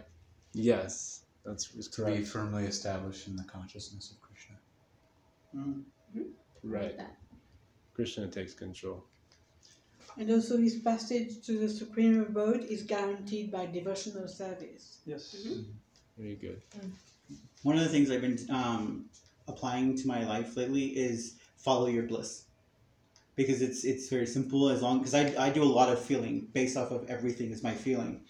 Yes, that's is To be firmly established in the consciousness of Krishna. Right. That. Krishna takes control. And also his passage to the supreme abode is guaranteed by devotional service. Yes. Very good. One of the things I've been um, applying to my life lately is follow your bliss, because it's it's very simple. As long because I, I do a lot of feeling based off of everything is my feeling.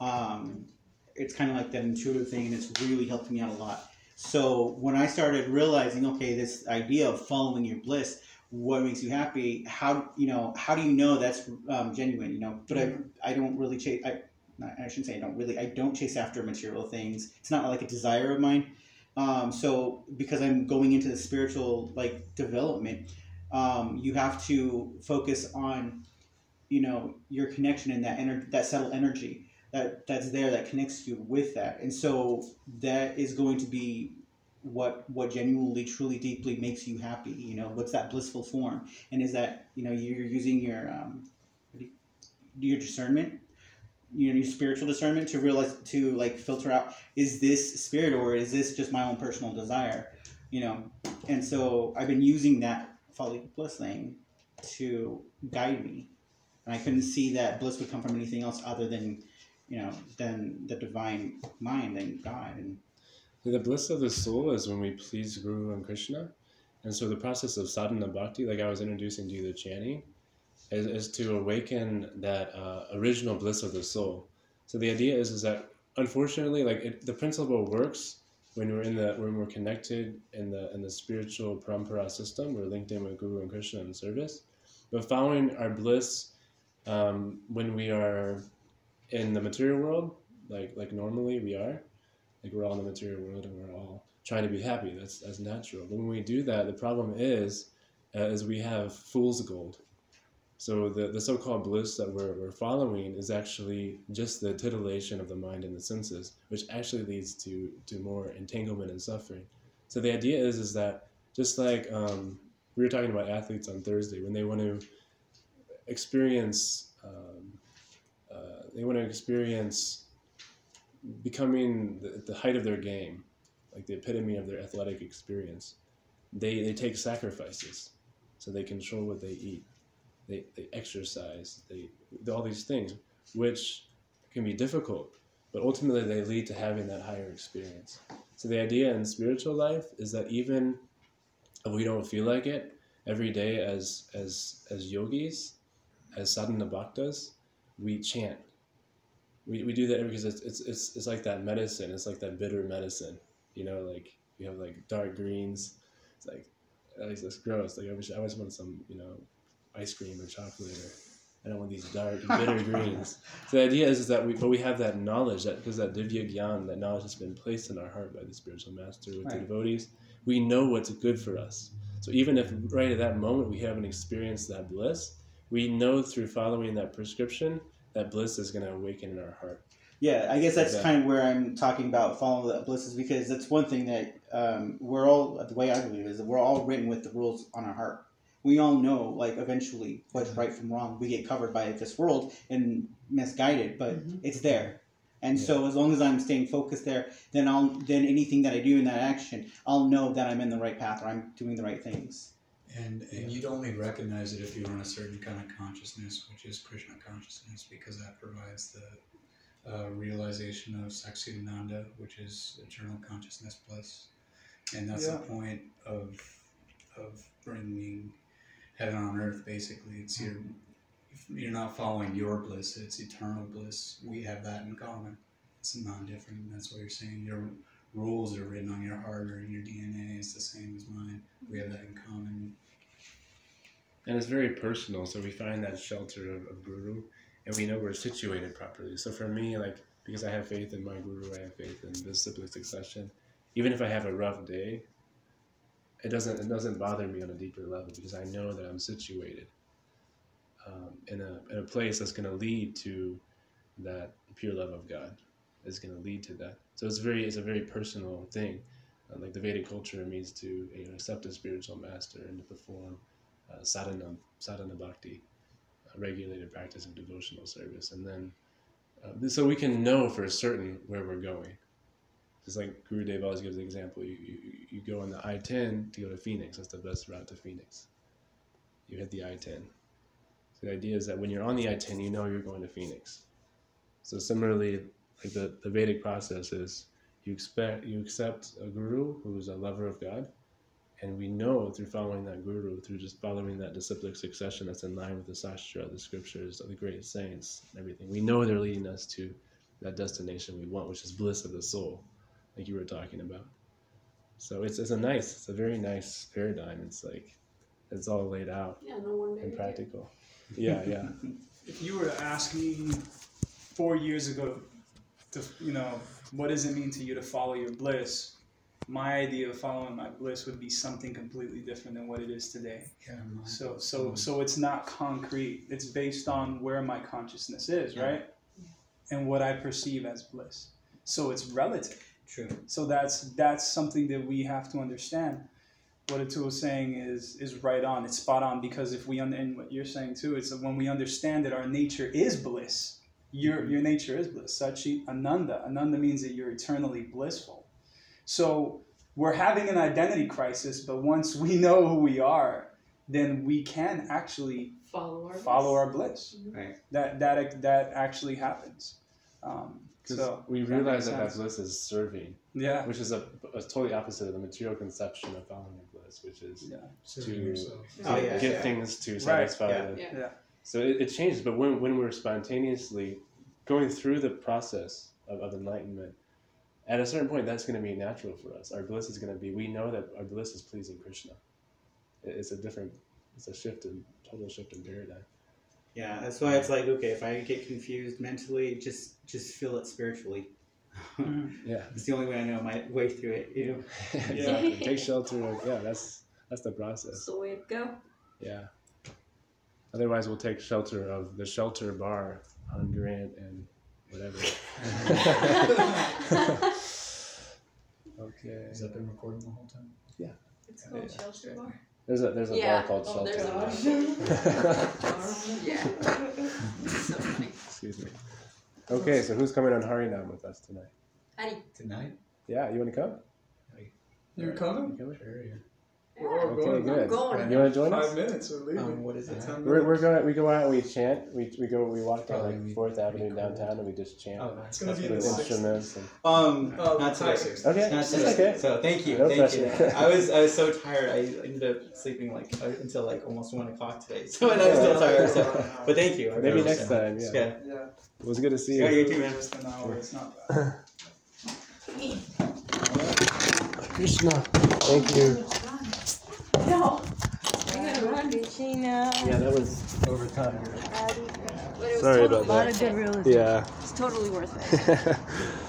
Um, it's kind of like that intuitive thing, and it's really helped me out a lot. So when I started realizing, okay, this idea of following your bliss, what makes you happy? How you know? How do you know that's um, genuine? You know, but I I don't really chase. I not, I shouldn't say I don't really. I don't chase after material things. It's not like a desire of mine. Um, so because I'm going into the spiritual like development, um, you have to focus on, you know, your connection and that ener- that subtle energy that that's there that connects you with that, and so that is going to be what what genuinely truly deeply makes you happy you know what's that blissful form? And is that you know you're using your um your discernment you know your spiritual discernment to realize to like filter out is this spirit or is this just my own personal desire? You know and so i've been using that folly bliss thing to guide me. And i couldn't see that bliss would come from anything else other than you know than the divine mind and god and The bliss of the soul is when we please Guru and Krishna. And so the process of sadhana bhakti, like I was introducing to you the chanting, is, is to awaken that uh, original bliss of the soul. So the idea is, is that unfortunately, like it, the principle works when we're in the when we're connected in the in the spiritual parampara system, we're linked in with Guru and Krishna in service. But following our bliss um, when we are in the material world, like like normally we are, like we're all in the material world and we're all trying to be happy. That's that's natural. But when we do that, the problem is, uh, is we have fool's gold. So the, the so-called bliss that we're, we're following is actually just the titillation of the mind and the senses, which actually leads to, to more entanglement and suffering. So the idea is is that just like um, we were talking about athletes on Thursday, when they want to experience, um, uh, they want to experience becoming the, the height of their game, like the epitome of their athletic experience. They, they take sacrifices, so they control what they eat they, they exercise, they, all these things, which can be difficult, but ultimately they lead to having that higher experience. So the idea in spiritual life is that even if we don't feel like it every day as as as yogis, as sadhana bhaktas, we chant. We, we do that because it's, it's, it's, it's like that medicine. It's like that bitter medicine. You know, like you have like dark greens. It's like, at least it's gross. Like I wish I always wanted some, you know, ice cream or chocolate or I don't want these dark bitter greens. So the idea is, is that we but we have that knowledge that because that divya gyan, that knowledge has been placed in our heart by the spiritual master with the devotees. We know what's good for us. So even if right at that moment we haven't experienced that bliss, we know through following that prescription that bliss is going to awaken in our heart. Yeah, I guess that's Yeah. kind of where I'm talking about following the bliss is because that's one thing that um, we're all the way I believe is that we're all written with the rules on our heart. We all know like eventually what's right from wrong. We get covered by this world and misguided, but it's there. And so as long as I'm staying focused there, then I'll then anything that I do in that action, I'll know that I'm in the right path or I'm doing the right things. And and you'd only recognize it if you were in a certain kind of consciousness, which is Krishna consciousness, because that provides the uh, realization of Sachidananda, which is eternal consciousness bliss, and that's Yeah. the point of of bringing heaven on earth. Basically, it's your you're not following your bliss; it's eternal bliss. We have that in common. It's non-different. That's what you're saying. Your rules are written on your heart or in your DNA. It's the same as mine. We have that in common. And it's very personal, so we find that shelter of, of Guru, and we know we're situated properly. So for me, like, because I have faith in my Guru, I have faith in this disciplic succession, even if I have a rough day, it doesn't, it doesn't bother me on a deeper level because I know that I'm situated um, in, a, in a place that's going to lead to that pure love of God. Is going to lead to that. So it's very, it's a very personal thing. Uh, like the Vedic culture means to you know, accept a spiritual master and to perform uh, sadhana, sadhana bhakti, a regulated practice of devotional service, and then uh, so we can know for certain where we're going. Just like Guru Dev always gives the example, you, you, you go on the I-10 to go to Phoenix. That's the best route to Phoenix. You hit the I-10. So the idea is that when you're on the I-10, you know you're going to Phoenix. So similarly, like the, the Vedic process is you expect you accept a guru who's a lover of God, and we know through following that guru, through just following that disciplic succession that's in line with the sastra, the scriptures, of the great saints, and everything. We know they're leading us to that destination we want, which is bliss of the soul, like you were talking about. So it's, it's a nice, it's a very nice paradigm. It's like it's all laid out Yeah, no wonder. and you're practical. Yeah, yeah. If you were to ask me four years ago, to you know, what does it mean to you to follow your bliss? My idea of following my bliss would be something completely different than what it is today. Yeah. So so so it's not concrete. It's based on where my consciousness is, right? And what I perceive as bliss. So it's relative. True. So that's that's something that we have to understand. What Atul is saying is is right on. It's spot on because if we un- and what you're saying too is that when we understand that our nature is bliss, your your nature is bliss. Sachit Ananda. Ananda means that you're eternally blissful. So we're having an identity crisis, but once we know who we are, then we can actually Follow our follow bliss. our bliss. Right. That that that actually happens. Um, so we that realize makes that that bliss is serving, yeah, which is a, a totally opposite of the material conception of following bliss, which is yeah, Serving To- yourself. Oh, yeah. get yeah. things to Right, satisfy yeah. Yeah. yeah. So it, it changes, but when, when we're spontaneously going through the process of, of enlightenment, at a certain point, that's going to be natural for us. Our bliss is going to be, we know that our bliss is pleasing Krishna. It- It's a different, it's a shift in, total shift in paradigm. Yeah, that's why it's like okay, if I get confused mentally, just just feel it spiritually. Mm. Yeah. It's the only way I know my way through it. You know. exactly. Take shelter of, yeah, that's, that's the That's process. the way to go. Yeah. Otherwise, we'll take shelter of the shelter bar on Grant and whatever. okay. Has that been recording the whole time? Yeah. It's called Yeah. Shelter Bar. There's a there's a Yeah. bar called Oh, Shelter. there's Bar. Yeah. so funny. Excuse me. Okay, so who's coming on Harinam with us tonight? How do you Tonight? Yeah, you want to come? You're You coming? coming? Sure, yeah. We're all Okay, going. good. going. You want to join us? Five us? minutes, we're leaving. Um, what is it? Ten We're, minutes. we're going. We go out we chant. We, we go. We walk down like Fourth Avenue cool. downtown and we just chant Oh, It's gonna be in the sixth. instruments. And, Um, Oh, not hi. today. okay, Not today. okay. So thank you, No thank you. pressure. I was I was so tired. I ended up sleeping like uh, until like almost one o'clock today. So and I was still tired. So, but thank you. I Maybe next time. Yeah. Yeah. Yeah. It was good to see Yeah, you. you too, man. Just an hour, it's not bad. Krishna. Thank you. No. I gotta run. Gina, Yeah, that was over time. But it was Sorry about a lot that. of good realization. Yeah. It's totally worth it.